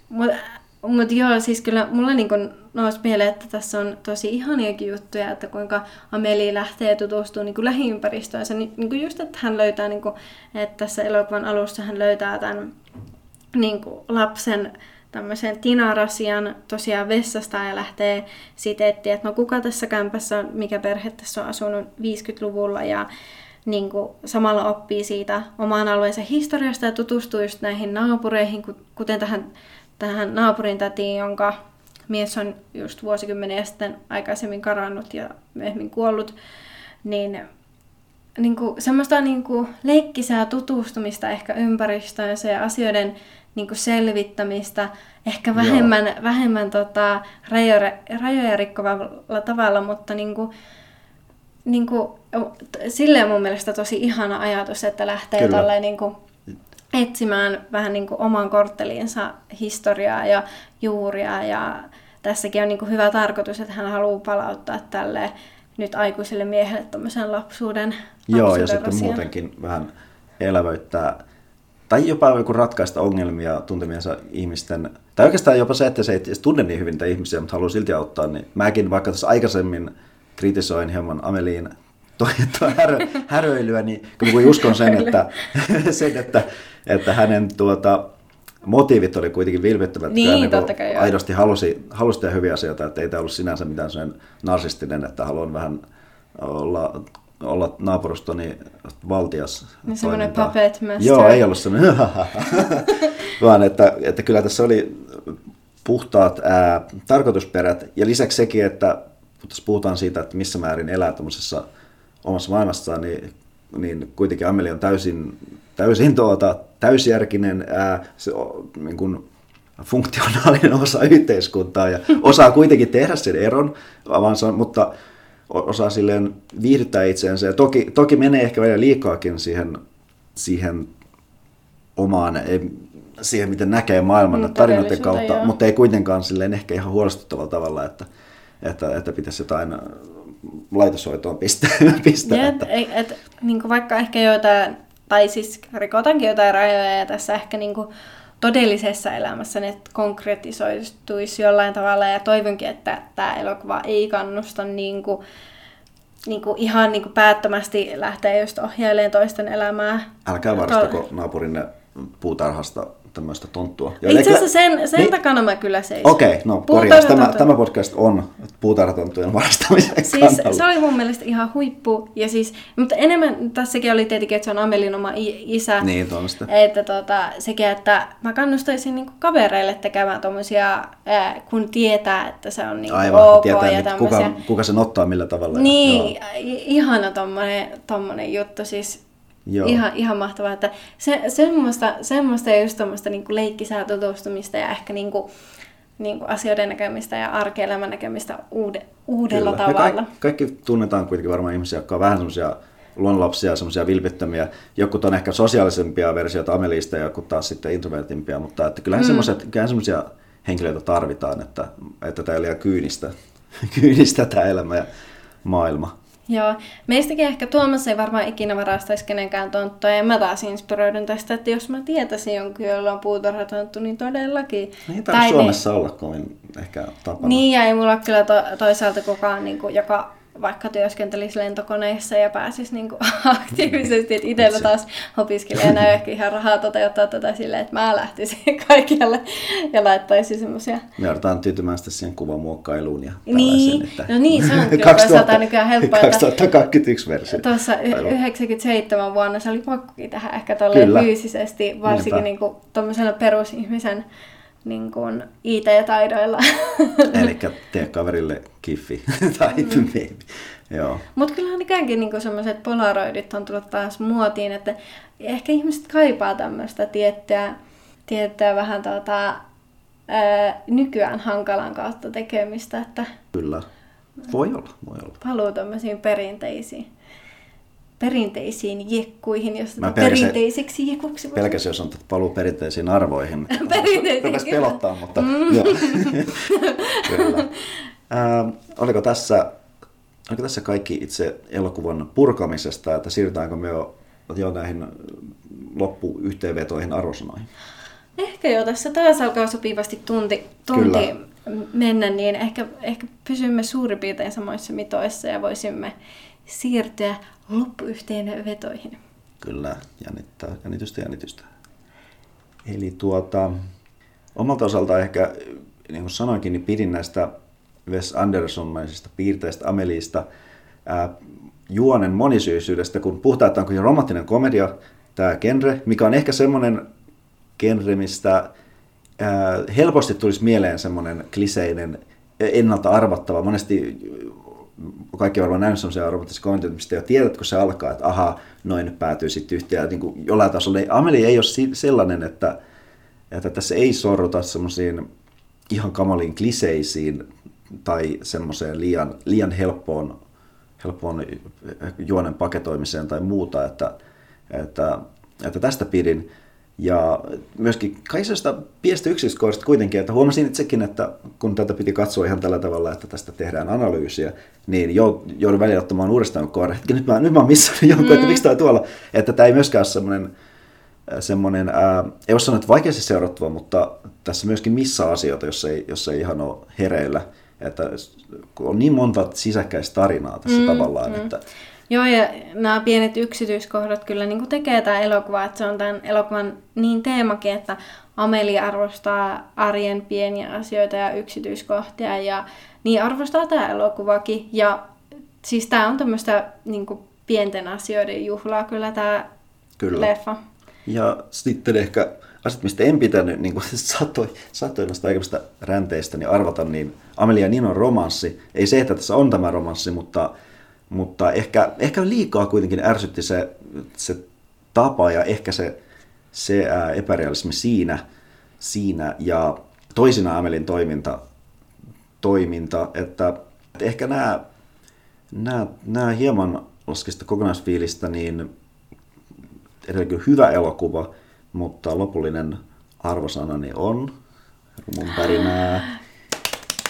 mutta mut joo, siis kyllä mulla niinku nousi mieleen, että tässä on tosi ihaniakin juttuja, että kuinka Ameli lähtee tutustumaan niinku lähiympäristöönsä. Ni, niinku just, että hän löytää, niinku, että tässä elokuvan alussa hän löytää tämän niinku lapsen tämmöisen tinarasian tosiaan vessasta ja lähtee sitten etsiä, että no kuka tässä kämpässä on, mikä perhe tässä on asunut 50-luvulla ja niin kuin samalla oppii siitä oman alueensa historiasta ja tutustuu just näihin naapureihin, ku- kuten tähän, tähän naapurin tätiin, jonka mies on just vuosikymmeniä sitten aikaisemmin karannut ja myöhemmin kuollut, niin niin kuin, semmoista niin kuin, leikkisää tutustumista ehkä ympäristöönsä ja asioiden niin kuin, selvittämistä, ehkä vähemmän, vähemmän tota, rajoja, rajoja rikkovalla tavalla, mutta niin kuin, niin kuin, silleen mun mielestä tosi ihana ajatus, että lähtee tolleen, niin kuin, etsimään vähän niin kuin, oman kortteliinsa historiaa ja juuria ja tässäkin on niin kuin, hyvä tarkoitus, että hän haluaa palauttaa tälle nyt aikuiselle miehelle tämmöisen lapsuuden, Joo, ja lapsuuden sitten rasian. muutenkin vähän elävöittää, tai jopa joku ratkaista ongelmia tuntemiensa ihmisten, tai oikeastaan jopa se, että se ei tunne niin hyvin niitä ihmisiä, mutta haluaa silti auttaa, niin mäkin vaikka tässä aikaisemmin kritisoin hieman Ameliin toi, toi härö, häröilyä, niin mä uskon sen, että, sen, että, että hänen tuota, motiivit oli kuitenkin vilpittömät. Niin, hän totta kai, aidosti halusi, halusi tehdä hyviä asioita, että ei tämä ollut sinänsä mitään sen narsistinen, että haluan vähän olla, olla naapurustoni valtias. Niin semmoinen puppet master. Joo, ei ollut semmoinen, vaan että, että kyllä tässä oli puhtaat ää, tarkoitusperät ja lisäksi sekin, että kun tässä puhutaan siitä, että missä määrin elää tämmöisessä omassa maailmassaan, niin, niin kuitenkin Amelie on täysin, täysin tuota, täysjärkinen, ää, se, o- niin kuin, funktionaalinen osa yhteiskuntaa ja osaa kuitenkin tehdä sen eron, vaan se on, mutta osaa silleen viihdyttää itseensä. Ja toki, toki menee ehkä vielä liikaakin siihen, siihen omaan, ei, siihen miten näkee maailman Mm, tarinoiden kautta, joo. mutta ei kuitenkaan silleen ehkä ihan huolestuttavalla tavalla, että, että, että pitäisi jotain laitoshoitoon pistää. pistää Ja että, et, et, niin vaikka ehkä jotain, tai siis rikotaankin jotain rajoja ja tässä ehkä niin kuin todellisessa elämässä ne konkretisoituisi jollain tavalla ja toivonkin, että tämä elokuva ei kannusta niin kuin, niin kuin ihan niin kuin päättömästi lähteä just ohjailemaan toisten elämää. älkää varastako naapurinne puutarhasta tämmöistä tonttua. Ja Itse asiassa sen, sen niin- takana mä kyllä seison. Okei, no Puutarhatonttu- korjaus. Tämä, tämä podcast on puutarhatonttujen varastamisen Siis kannalla. se oli mun mielestä ihan huippu. Ja siis, mutta enemmän tässäkin oli tietenkin, että se on Amelin oma isä. Niin, tuommoista. Että tota, sekin, että mä kannustaisin niinku kavereille tekemään tommosia, ää, kun tietää, että se on niinku Aivan, ok tietää, ja tämmöisiä. kuka, kuka sen ottaa millä tavalla. ja- Niin, i- ihana tommonen, tommonen juttu, siis Joo. ihan, ihan mahtavaa, että se, semmoista, semmoista ja just tommoista niinku leikkisää tutustumista ja ehkä niinku niin kuin asioiden näkemistä ja arkielämän näkemistä uude, uudella Kyllä. tavalla. Me kaikki, kaikki tunnetaan kuitenkin varmaan ihmisiä, jotka on vähän semmoisia luonnonlapsia, semmoisia vilpittömiä. Jotkut on ehkä sosiaalisempia versioita Amelista ja jotkut taas sitten introvertimpia, mutta että kyllähän mm. semmoisia henkilöitä tarvitaan, että, että tämä ei liian kyynistä, kyynistä tämä elämä ja maailma. Joo, meistäkin ehkä Tuomas ei varmaan ikinä varastaisi kenenkään tonttua, ja mä taas inspiroidun tästä, että jos mä tietäisin jonkun, jolla on puutarhatonttu, niin todellakin. Ei tarvitse Suomessa ne... olla kovin ehkä tapana. Niin, ja ei mulla kyllä to, toisaalta kukaan, niin kuin, joka vaikka työskentelisi lentokoneissa ja pääsisi niin kuin aktiivisesti. Että itsellä taas opiskelijana ei ehkä ihan rahaa toteuttaa tätä silleen, että mä lähtisin kaikkialle ja laittaisin semmoisia. Me joudutaan tyytymään sitten siihen kuvamuokkailuun ja niin. Että... No niin, se on kyllä 2000, toisaalta nykyään helppoa. 2021 versio. Tuossa 97 vuonna se oli pakkokin tähän ehkä tolleen fyysisesti, varsinkin niin kuin, perusihmisen niin kuin IT-taidoilla. Eli tee kaverille kiffi tai mm. Joo. Mutta kyllähän ikäänkin niin semmoiset polaroidit on tullut taas muotiin, että ehkä ihmiset kaipaa tämmöistä tiettyä, tiettyä vähän tota, ää, nykyään hankalan kautta tekemistä. Että Kyllä. Voi olla, voi olla. Paluu tämmöisiin perinteisiin perinteisiin jekkuihin, jos tätä perinteiseksi jekuksi voi Pelkäsin, jos on paluu perinteisiin arvoihin. perinteisiin. Rupesi pelottaa, mutta mm. joo. Kyllä. Äh, oliko, tässä, oliko tässä kaikki itse elokuvan purkamisesta, että siirrytäänkö me jo, jo näihin loppuyhteenvetoihin arvosanoihin? Ehkä jo tässä taas alkaa sopivasti tunti, tunti mennä, niin ehkä, ehkä pysymme suurin piirtein samoissa mitoissa ja voisimme siirtyä loppuyhteenvetoihin. Kyllä, jännittää, jännitystä, jännitystä. Eli tuota, omalta osalta ehkä, niin kuin sanoinkin, niin pidin näistä Wes Andersonmaisista piirteistä Ameliista ää, juonen monisyisyydestä, kun puhutaan, onko romanttinen komedia tämä genre, mikä on ehkä semmoinen genre, mistä ää, helposti tulisi mieleen semmoinen kliseinen, ennalta arvattava, monesti kaikki varmaan nähnyt sellaisia romanttisia kommentteja, mistä jo tiedät, kun se alkaa, että aha, noin päätyy sitten yhteen. Niin kuin jollain tasolla. Ameli ei ole sellainen, että, että tässä ei sorruta semmoisiin ihan kamaliin kliseisiin tai semmoiseen liian, liian helppoon, helppoon juonen paketoimiseen tai muuta, että, että, että tästä pidin. Ja myöskin kaikista piestä yksityiskohdista kuitenkin, että huomasin itsekin, että kun tätä piti katsoa ihan tällä tavalla, että tästä tehdään analyysiä, niin joudun välillä ottamaan uudestaan kohdan. Hetki, nyt mä, nyt mä oon missannut jonkun, mm. että miksi tämä tuolla. Että tämä ei myöskään ole semmoinen, äh, semmoinen ää, ei voi sanoa, että vaikeasti seurattava, mutta tässä myöskin missä asioita, jos ei, jos ei ihan ole hereillä. Että on niin monta sisäkkäistä tarinaa tässä mm, tavallaan, mm. että Joo, ja nämä pienet yksityiskohdat kyllä niin tekee tämä elokuva, että se on tämän elokuvan niin teemakin, että Amelia arvostaa arjen pieniä asioita ja yksityiskohtia, ja niin arvostaa tämä elokuvakin. Ja siis tämä on tämmöistä niin pienten asioiden juhlaa kyllä tämä kyllä. leffa. Ja sitten ehkä asiat, mistä en pitänyt, niin kuin satoi, satoi noista aikaisemmista ränteistä, niin arvata, niin Amelia Ninon romanssi, ei se, että tässä on tämä romanssi, mutta mutta ehkä, ehkä liikaa kuitenkin ärsytti se, se tapa ja ehkä se, se epärealismi siinä, siinä ja toisina Amelin toiminta, toiminta että, että ehkä nämä, nämä, nämä hieman laskista kokonaisfiilistä, niin edelleen hyvä elokuva, mutta lopullinen arvosanani on rumun pärinää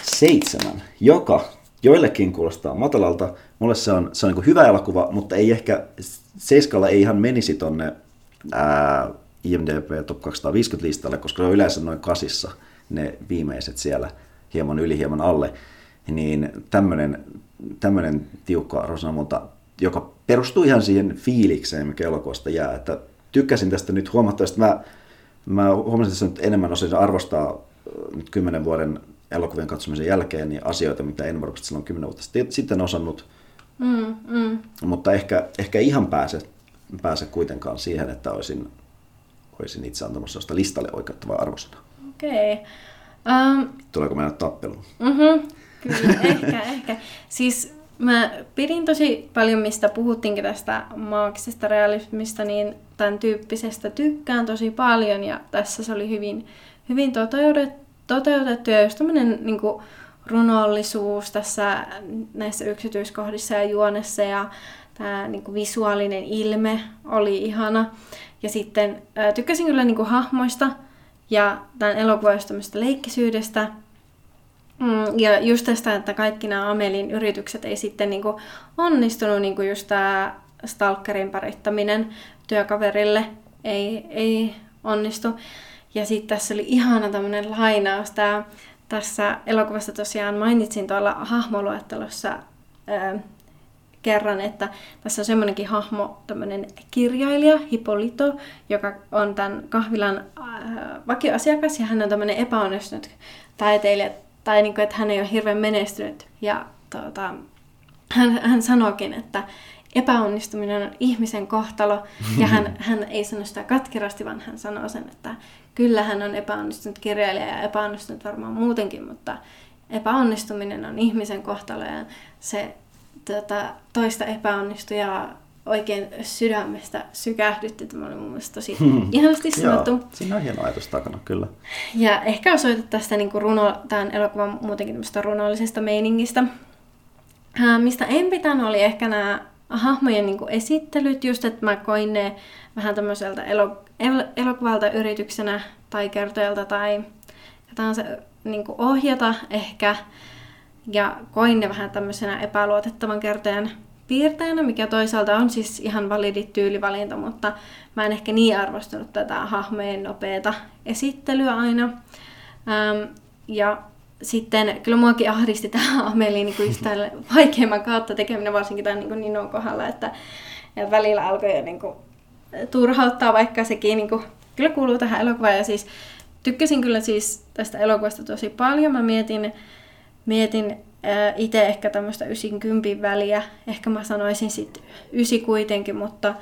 seitsemän, joka joillekin kuulostaa matalalta. Mulle se on, se on niin hyvä elokuva, mutta ei ehkä, Seiskalla ei ihan menisi tonne ää, IMDb Top 250 listalle, koska se on yleensä noin kasissa ne viimeiset siellä hieman yli, hieman alle. Niin tämmöinen, tämmöinen tiukka arvosana joka perustuu ihan siihen fiilikseen, mikä elokuvasta jää. Että tykkäsin tästä nyt huomattavasti. Mä, mä huomasin, että nyt enemmän osin arvostaa nyt kymmenen vuoden elokuvien katsomisen jälkeen niin asioita, mitä en varmasti silloin kymmenen vuotta sitten osannut. Mm, mm. Mutta ehkä, ehkä ihan pääse, pääse kuitenkaan siihen, että olisin, olisin itse antamassa sellaista listalle oikeuttavaa arvosana. Okei. Okay. Um, Tuleeko mennä tappeluun? Mm-hmm. Kyllä, ehkä, ehkä. Siis mä pidin tosi paljon, mistä puhuttiinkin tästä maagisesta realismista, niin tämän tyyppisestä tykkään tosi paljon ja tässä se oli hyvin, hyvin toteutettu toteutettu ja just tämmöinen niin runollisuus tässä näissä yksityiskohdissa ja juonessa ja tämä niin kuin, visuaalinen ilme oli ihana. Ja sitten ää, tykkäsin kyllä niin kuin, hahmoista ja tämän elokuvan leikkisyydestä. Mm, ja just tästä, että kaikki nämä Amelin yritykset ei sitten niin kuin, onnistunut, niin kuin just tämä stalkerin parittaminen työkaverille ei, ei onnistu. Ja sitten tässä oli ihana tämmöinen lainaus. Tää, tässä elokuvassa tosiaan mainitsin tuolla hahmoluettelossa ää, kerran, että tässä on semmoinenkin hahmo, tämmöinen kirjailija, Hippolito, joka on tämän kahvilan ää, vakioasiakas ja hän on tämmöinen epäonnistunut taiteilija, tai niin kuin, että hän ei ole hirveän menestynyt. Ja tuota, hän, hän sanoikin, että epäonnistuminen on ihmisen kohtalo, ja hän, hän ei sano sitä katkerasti, vaan hän sanoo sen, että kyllä hän on epäonnistunut kirjailija ja epäonnistunut varmaan muutenkin, mutta epäonnistuminen on ihmisen kohtalo, ja se tota, toista epäonnistujaa oikein sydämestä sykähdytti. Tämä oli mun mielestä tosi hmm. ihanasti sanottu. Joo, siinä on hieno ajatus takana, kyllä. Ja ehkä osoitat tästä niin kuin runo, tämän elokuvan muutenkin tämmöistä runollisesta meiningistä. Ää, mistä en pitänyt oli ehkä nämä hahmojen niin kuin esittelyt, just että mä koin ne vähän tämmöiseltä elo, el, elokuvalta yrityksenä tai kertojalta tai jotain se niin kuin ohjata ehkä. Ja koin ne vähän tämmöisenä epäluotettavan kertojan piirteinä, mikä toisaalta on siis ihan validi tyylivalinta, mutta mä en ehkä niin arvostunut tätä hahmojen nopeata esittelyä aina. Ähm, ja sitten kyllä muakin ahdisti tämä Ameli niin kuin vaikeimman kautta tekeminen, varsinkin tämän niin kuin Ninon kohdalla, että ja välillä alkoi jo niin kuin, turhauttaa, vaikka sekin niin kuin, kyllä kuuluu tähän elokuvaan. Ja siis tykkäsin kyllä siis tästä elokuvasta tosi paljon. Mä mietin, mietin itse ehkä tämmöistä 90 väliä. Ehkä mä sanoisin sitten ysi kuitenkin, mutta,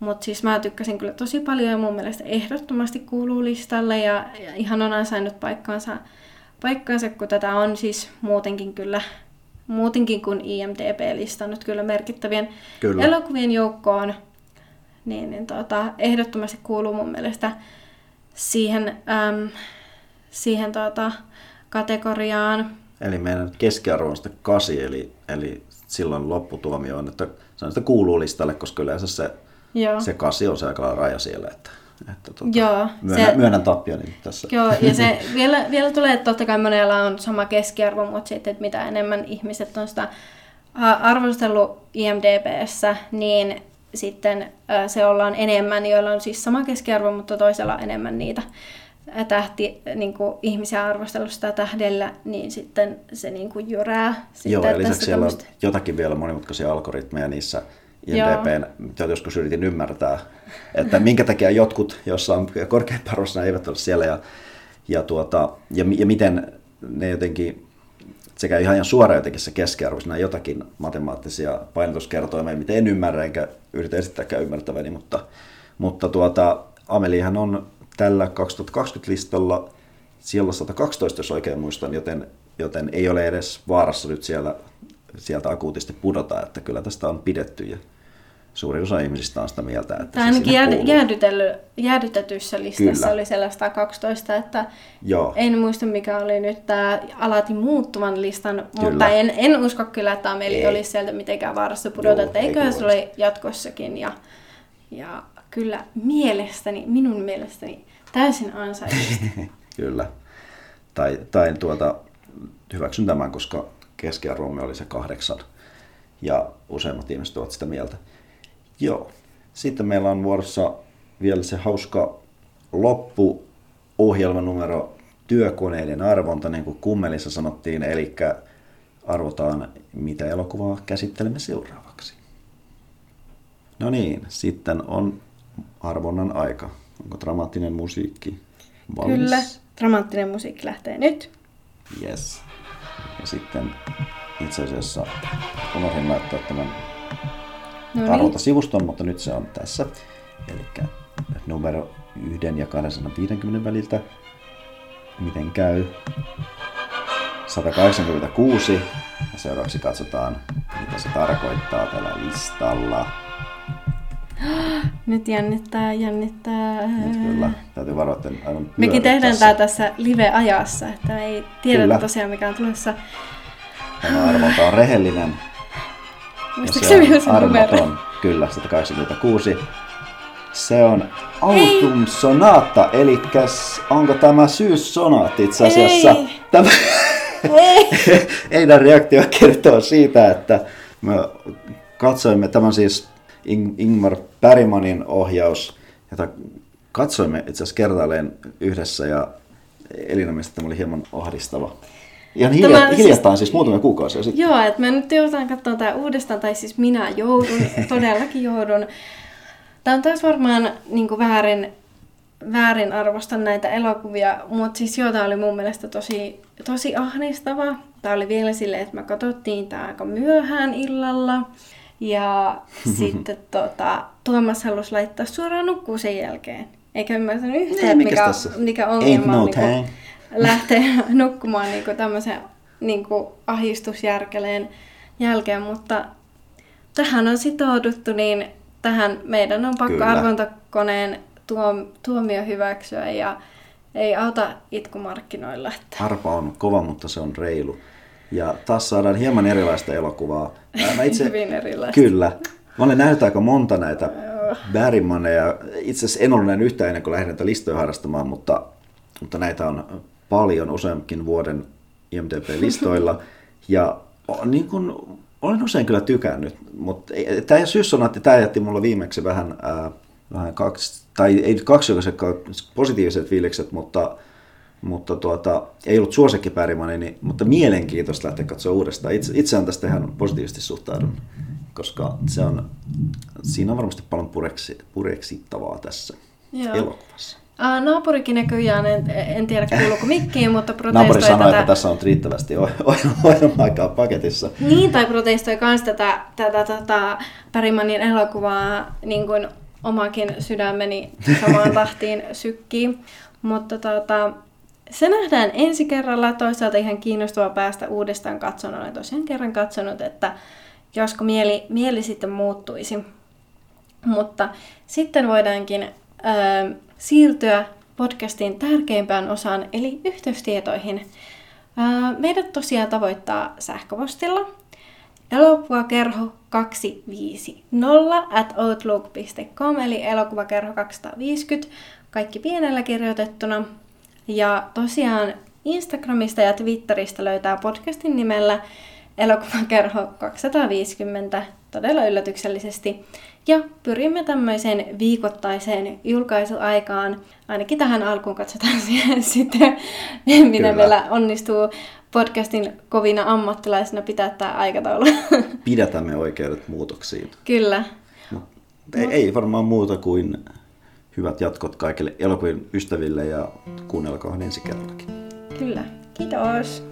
mutta siis mä tykkäsin kyllä tosi paljon ja mun mielestä ehdottomasti kuuluu listalle ja, ja ihan on ansainnut paikkaansa, paikkaansa, kun tätä on siis muutenkin kyllä muutenkin kuin IMDB listannut kyllä merkittävien kyllä. elokuvien joukkoon, niin, niin tota, ehdottomasti kuuluu mun mielestä siihen, äm, siihen tota, kategoriaan. Eli meidän keskiarvo on sitten kasi, eli, eli silloin lopputuomio on, että se, on, että kuuluu listalle, koska yleensä se, Joo. se kasi on se aika raja siellä, että, että tuota, joo, myönnän, se, myönnän tappioni tässä. Joo, ja se vielä, vielä tulee, että totta kai monella on sama keskiarvo, mutta sitten, että mitä enemmän ihmiset on sitä arvostellut IMDBssä, niin sitten se ollaan enemmän, joilla on siis sama keskiarvo, mutta toisella enemmän niitä tähti, niin kuin ihmisiä arvostelusta tähdellä, niin sitten se niin kuin jyrää. Joo, ja lisäksi siellä on jotakin vielä monimutkaisia algoritmeja niissä IMDBn, mitä joskus yritin ymmärtää, että minkä takia jotkut, joissa on korkeampi arvosana, eivät ole siellä, ja, ja, tuota, ja, ja miten ne jotenkin sekä ihan suoraan jotenkin se keskiarvo, jotakin matemaattisia painotuskertoimia, mitä en ymmärrä enkä yritä esittääkään ymmärtäväni, mutta, mutta tuota, Amelihan on tällä 2020-listalla siellä 112, jos oikein muistan, joten, joten ei ole edes vaarassa nyt siellä, sieltä akuutisti pudota, että kyllä tästä on pidetty ja suuri osa ihmisistä on sitä mieltä, että Tämä ainakin jäädy, jäädytetyssä listassa Kyllä. oli sellaista 12, että Joo. en muista mikä oli nyt tämä alati muuttuvan listan, kyllä. mutta en, en usko kyllä, että Ameli Ei. olisi sieltä mitenkään vaarassa pudota, että eiköhän se ole jatkossakin. Ja, ja kyllä mielestäni, minun mielestäni täysin ansaitusti. kyllä. Tai, tai tuota, hyväksyn tämän, koska keskiarvomme oli se kahdeksan ja useimmat ihmiset ovat sitä mieltä. Joo. Sitten meillä on vuorossa vielä se hauska loppu ohjelmanumero työkoneiden arvonta, niin kuin kummelissa sanottiin, eli arvotaan, mitä elokuvaa käsittelemme seuraavaksi. No niin, sitten on arvonnan aika. Onko dramaattinen musiikki valmis? Kyllä, dramaattinen musiikki lähtee nyt. Yes. Ja sitten itse asiassa unohdin laittaa tämän no niin. mutta nyt se on tässä. Eli numero 1 ja 250 väliltä. Miten käy? 186. Ja seuraavaksi katsotaan, mitä se tarkoittaa tällä listalla. Nyt jännittää, jännittää. Nyt kyllä, täytyy varoa, että aivan Mekin tehdään tässä. tämä tässä live-ajassa, että me ei tiedetä Kyllä. tosiaan mikä on tulossa. Tämä arvonta on rehellinen. Muistatko se vielä on se numero? armoton. Kyllä, 186. Se on Autumn Sonata, eli onko tämä syyssonaatti itse asiassa? Ei. Tämä Ei! Eidan reaktio kertoo siitä, että me katsoimme tämän siis Ing- Ingmar Bergmanin ohjaus, jota katsoimme itse asiassa kertaalleen yhdessä ja Elina mielestä tämä oli hieman ahdistava. Ihan hilja- Tämä siis- hiljattain, siis muutamia kuukausia sitten. Joo, että me nyt joudutaan katsomaan tämä uudestaan, tai siis minä joudun, todellakin joudun. Tämä on taas varmaan niin kuin väärin, väärin arvostan näitä elokuvia, mutta siis joo, tämä oli mun mielestä tosi, tosi ahdistava. Tämä oli vielä silleen, että me katsottiin tämä aika myöhään illalla. Ja sitten tota, Tuomas halusi laittaa suoraan nukkuu sen jälkeen. Eikä ymmärtänyt Niin, yhtään, mikäs mikä, mikä Ain't ongelma no on niin time. Lähteä nukkumaan niin tämmöisen niin ahistusjärkeleen jälkeen, mutta tähän on sitouduttu, niin tähän meidän on pakko Kyllä. arvontakoneen tuom, tuomio hyväksyä ja ei auta itkumarkkinoilla. Että. Arpa on kova, mutta se on reilu. Ja taas saadaan hieman erilaista elokuvaa. Mä itse, Hyvin erilaista. Kyllä. Mä olen nähnyt aika monta näitä Bergmaneja. Itse asiassa en ollut nähnyt yhtään ennen kuin lähdin näitä listoja harrastamaan, mutta, mutta näitä on paljon useammin vuoden IMDb-listoilla. Ja niin kuin, olen usein kyllä tykännyt, mutta tämä syyssonaatti, tämä jätti mulla viimeksi vähän, ää, vähän kaksi, tai ei nyt kaksi positiiviset fiilikset, mutta mutta tuota, ei ollut suosikki Bergmani, niin, mutta mielenkiintoista lähteä katsoa uudestaan. Itse, itse on tästä ihan positiivisesti suhtaudun, koska se on, siinä on varmasti paljon pureksi, pureksittavaa tässä Joo. elokuvassa. Aa, naapurikin näköjään, en, en tiedä kuuluuko mikkiin, mutta Naapuri protestoi sanoi, tätä... että tässä on riittävästi ohjelma-aikaa paketissa. Niin, tai protestoi myös tätä, tätä, tätä Pärimanin elokuvaa, niin kuin omakin sydämeni samaan tahtiin sykkii. Mutta tota, se nähdään ensi kerralla. Toisaalta ihan kiinnostavaa päästä uudestaan katsomaan. Olen tosiaan kerran katsonut, että josko mieli, mieli sitten muuttuisi. Mutta sitten voidaankin ö, siirtyä podcastin tärkeimpään osaan, eli yhteystietoihin. Meidät tosiaan tavoittaa sähköpostilla elokuvakerho 250 at outlook.com, eli elokuvakerho 250, kaikki pienellä kirjoitettuna. Ja tosiaan Instagramista ja Twitteristä löytää podcastin nimellä elokuvakerho 250 todella yllätyksellisesti. Ja pyrimme tämmöiseen viikoittaiseen julkaisuaikaan. Ainakin tähän alkuun katsotaan sitten, miten Kyllä. meillä onnistuu podcastin kovina ammattilaisina pitää tämä aikataulu. Pidätämme oikeudet muutoksiin. Kyllä. Mut ei, ei varmaan muuta kuin hyvät jatkot kaikille elokuvien ystäville ja kuunnelkaa ensi kerrallakin. Kyllä. Kiitos.